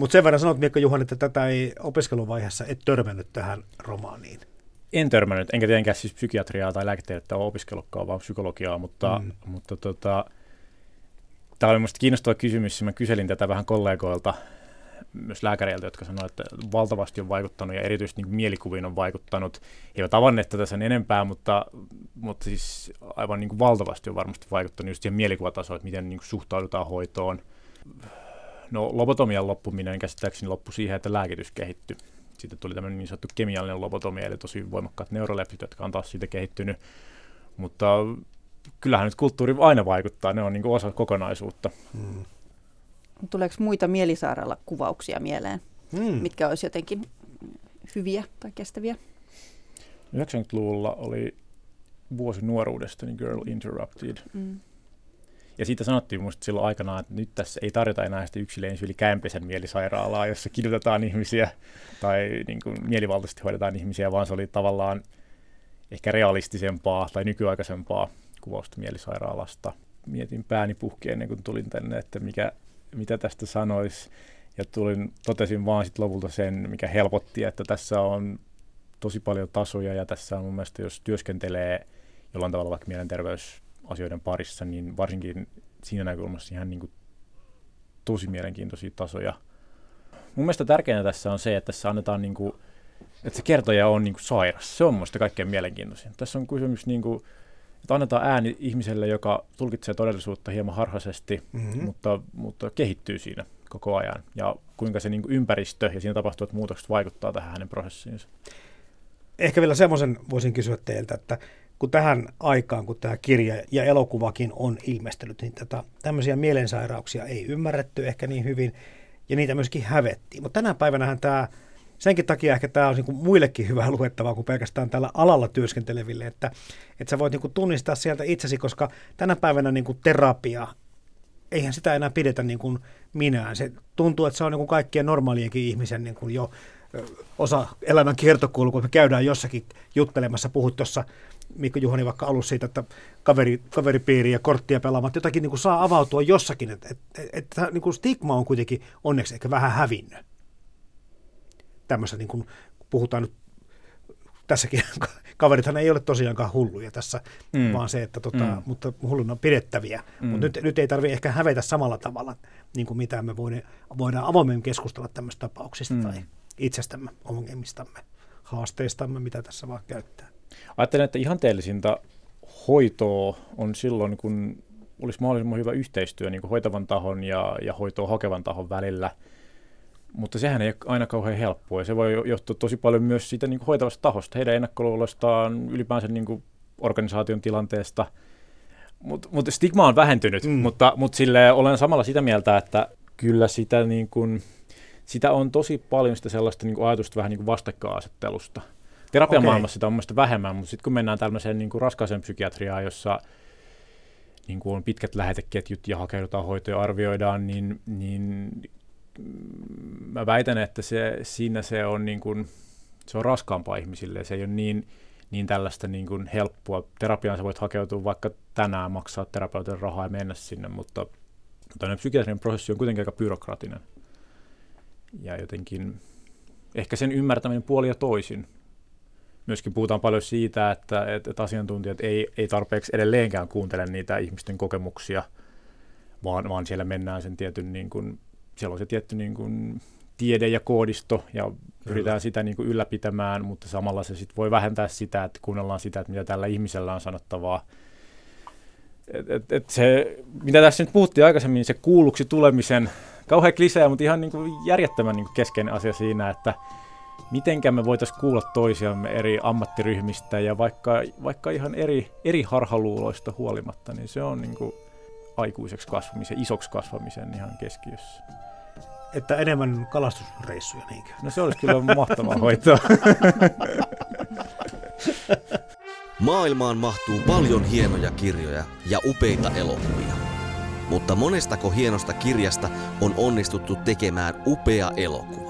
Mutta sen verran sanot, Miekka Juhan, että tätä ei opiskeluvaiheessa et törmännyt tähän romaaniin.
En törmännyt, enkä tietenkään siis psykiatriaa tai lääketiedettä ole opiskellutkaan, vaan psykologiaa, mutta, mm. mutta tota, tämä oli minusta kiinnostava kysymys. Mä kyselin tätä vähän kollegoilta, myös lääkäreiltä, jotka sanoivat, että valtavasti on vaikuttanut ja erityisesti niin mielikuviin on vaikuttanut. He eivät avanneet tätä sen enempää, mutta, mutta siis aivan niin kuin valtavasti on varmasti vaikuttanut just siihen mielikuvatasoon, että miten niin kuin suhtaudutaan hoitoon No lobotomian loppuminen käsittääkseni loppui siihen, että lääkitys kehittyi. Sitten tuli tämmöinen niin sanottu kemiallinen lobotomia, eli tosi voimakkaat neurolepsit, jotka on taas siitä kehittynyt. Mutta kyllähän nyt kulttuuri aina vaikuttaa, ne on niin kuin osa kokonaisuutta. Hmm.
Tuleeko muita mielisairaala kuvauksia mieleen, hmm. mitkä olisi jotenkin hyviä tai kestäviä?
90-luvulla oli vuosi nuoruudesta, niin Girl Interrupted. Mm. Ja siitä sanottiin minusta silloin aikanaan, että nyt tässä ei tarjota enää sitä yksilöön yli Kämpesen mielisairaalaa, jossa kidutetaan ihmisiä tai niin kuin mielivaltaisesti hoidetaan ihmisiä, vaan se oli tavallaan ehkä realistisempaa tai nykyaikaisempaa kuvausta mielisairaalasta. Mietin pääni puhki ennen kuin tulin tänne, että mikä, mitä tästä sanoisi. Ja tulin, totesin vaan sitten lopulta sen, mikä helpotti, että tässä on tosi paljon tasoja ja tässä on mun mielestä, jos työskentelee jollain tavalla vaikka mielenterveys asioiden parissa, niin varsinkin siinä näkökulmassa ihan niin kuin tosi mielenkiintoisia tasoja. Mun mielestä tärkeintä tässä on se, että tässä annetaan niin kuin, että se kertoja on niin kuin sairas. Se on mun kaikkein mielenkiintoisin. Tässä on kysymys, niin kuin, että annetaan ääni ihmiselle, joka tulkitsee todellisuutta hieman harhaisesti, mm-hmm. mutta, mutta kehittyy siinä koko ajan. Ja kuinka se niin kuin ympäristö ja siinä tapahtuvat muutokset vaikuttaa tähän hänen prosessiinsa.
Ehkä vielä semmoisen voisin kysyä teiltä, että kun tähän aikaan, kun tämä kirja ja elokuvakin on ilmestynyt, niin tätä, tämmöisiä mielensairauksia ei ymmärretty ehkä niin hyvin, ja niitä myöskin hävettiin. Mutta tänä päivänähän tämä, senkin takia ehkä tämä on niin kuin muillekin hyvää luettavaa kuin pelkästään tällä alalla työskenteleville, että, että sä voit niin kuin tunnistaa sieltä itsesi, koska tänä päivänä niin kuin terapia, eihän sitä enää pidetä niin kuin minään. Se tuntuu, että se on niin kuin kaikkien normaalienkin ihmisen niin kuin jo osa elämän kiertokulkua. Me käydään jossakin juttelemassa, puhut tuossa Mikko Juhani vaikka alussa siitä, että kaveri, kaveripiiri ja korttia pelaamat jotakin niin kuin saa avautua jossakin. Että et, et, et, niin kuin stigma on kuitenkin onneksi ehkä vähän hävinnyt. Tämmöistä niin kuin puhutaan nyt tässäkin kaverithan ei ole tosiaankaan hulluja tässä, mm. vaan se, että tota, mm. mutta hulluna pidettäviä. Mm. Mutta nyt, nyt ei tarvitse ehkä hävetä samalla tavalla, niin kuin mitä me voidaan, voidaan avoimemmin keskustella tämmöistä tapauksista mm. tai itsestämme, ongelmistamme, haasteistamme, mitä tässä vaan käyttää.
Ajattelen, että ihanteellisinta hoitoa on silloin, kun olisi mahdollisimman hyvä yhteistyö niin kuin hoitavan tahon ja, ja hoitoa hakevan tahon välillä. Mutta sehän ei ole aina kauhean helppoa ja se voi johtua tosi paljon myös siitä niin kuin hoitavasta tahosta, heidän ennakkoluuloistaan, ylipäänsä niin kuin organisaation tilanteesta. Mutta mut stigma on vähentynyt, mm. mutta, mutta sille olen samalla sitä mieltä, että kyllä sitä, niin kuin, sitä on tosi paljon sitä sellaista niin kuin ajatusta vähän niin kuin vastakkainasettelusta. Terapian okay. sitä on mielestäni vähemmän, mutta sitten kun mennään tällaiseen niin kuin raskaaseen psykiatriaan, jossa niin kuin on pitkät läheteketjut ja hakeudutaan hoitoja arvioidaan, niin, niin mä väitän, että se, siinä se on, niin kuin, se on raskaampaa ihmisille. Se ei ole niin, niin tällaista niin kuin helppoa. Terapiaan sä voit hakeutua vaikka tänään, maksaa terapeutin rahaa ja mennä sinne, mutta tämmöinen psykiatrinen prosessi on kuitenkin aika byrokratinen. Ja jotenkin ehkä sen ymmärtäminen puoli ja toisin. Myöskin puhutaan paljon siitä, että, että, että asiantuntijat ei, ei tarpeeksi edelleenkään kuuntele niitä ihmisten kokemuksia, vaan, vaan siellä mennään sen tietyn niin kuin siellä on se tietty niin kuin tiede ja koodisto ja pyritään Kyllä. sitä niin kuin ylläpitämään, mutta samalla se sit voi vähentää sitä, että kuunnellaan sitä, että mitä tällä ihmisellä on sanottavaa. Et, et, et se, mitä tässä nyt puhuttiin aikaisemmin, se kuulluksi tulemisen, kauhean klisee, mutta ihan niin kuin järjettömän niin kuin keskeinen asia siinä, että mitenkä me voitaisiin kuulla toisiamme eri ammattiryhmistä ja vaikka, vaikka ihan eri, eri harhaluuloista huolimatta, niin se on niin kuin aikuiseksi kasvamisen, isoksi kasvamisen ihan keskiössä
että enemmän kalastusreissuja, niinkö?
No se olisi kyllä mahtavaa hoitoa.
Maailmaan mahtuu paljon hienoja kirjoja ja upeita elokuvia. Mutta monestako hienosta kirjasta on onnistuttu tekemään upea elokuva?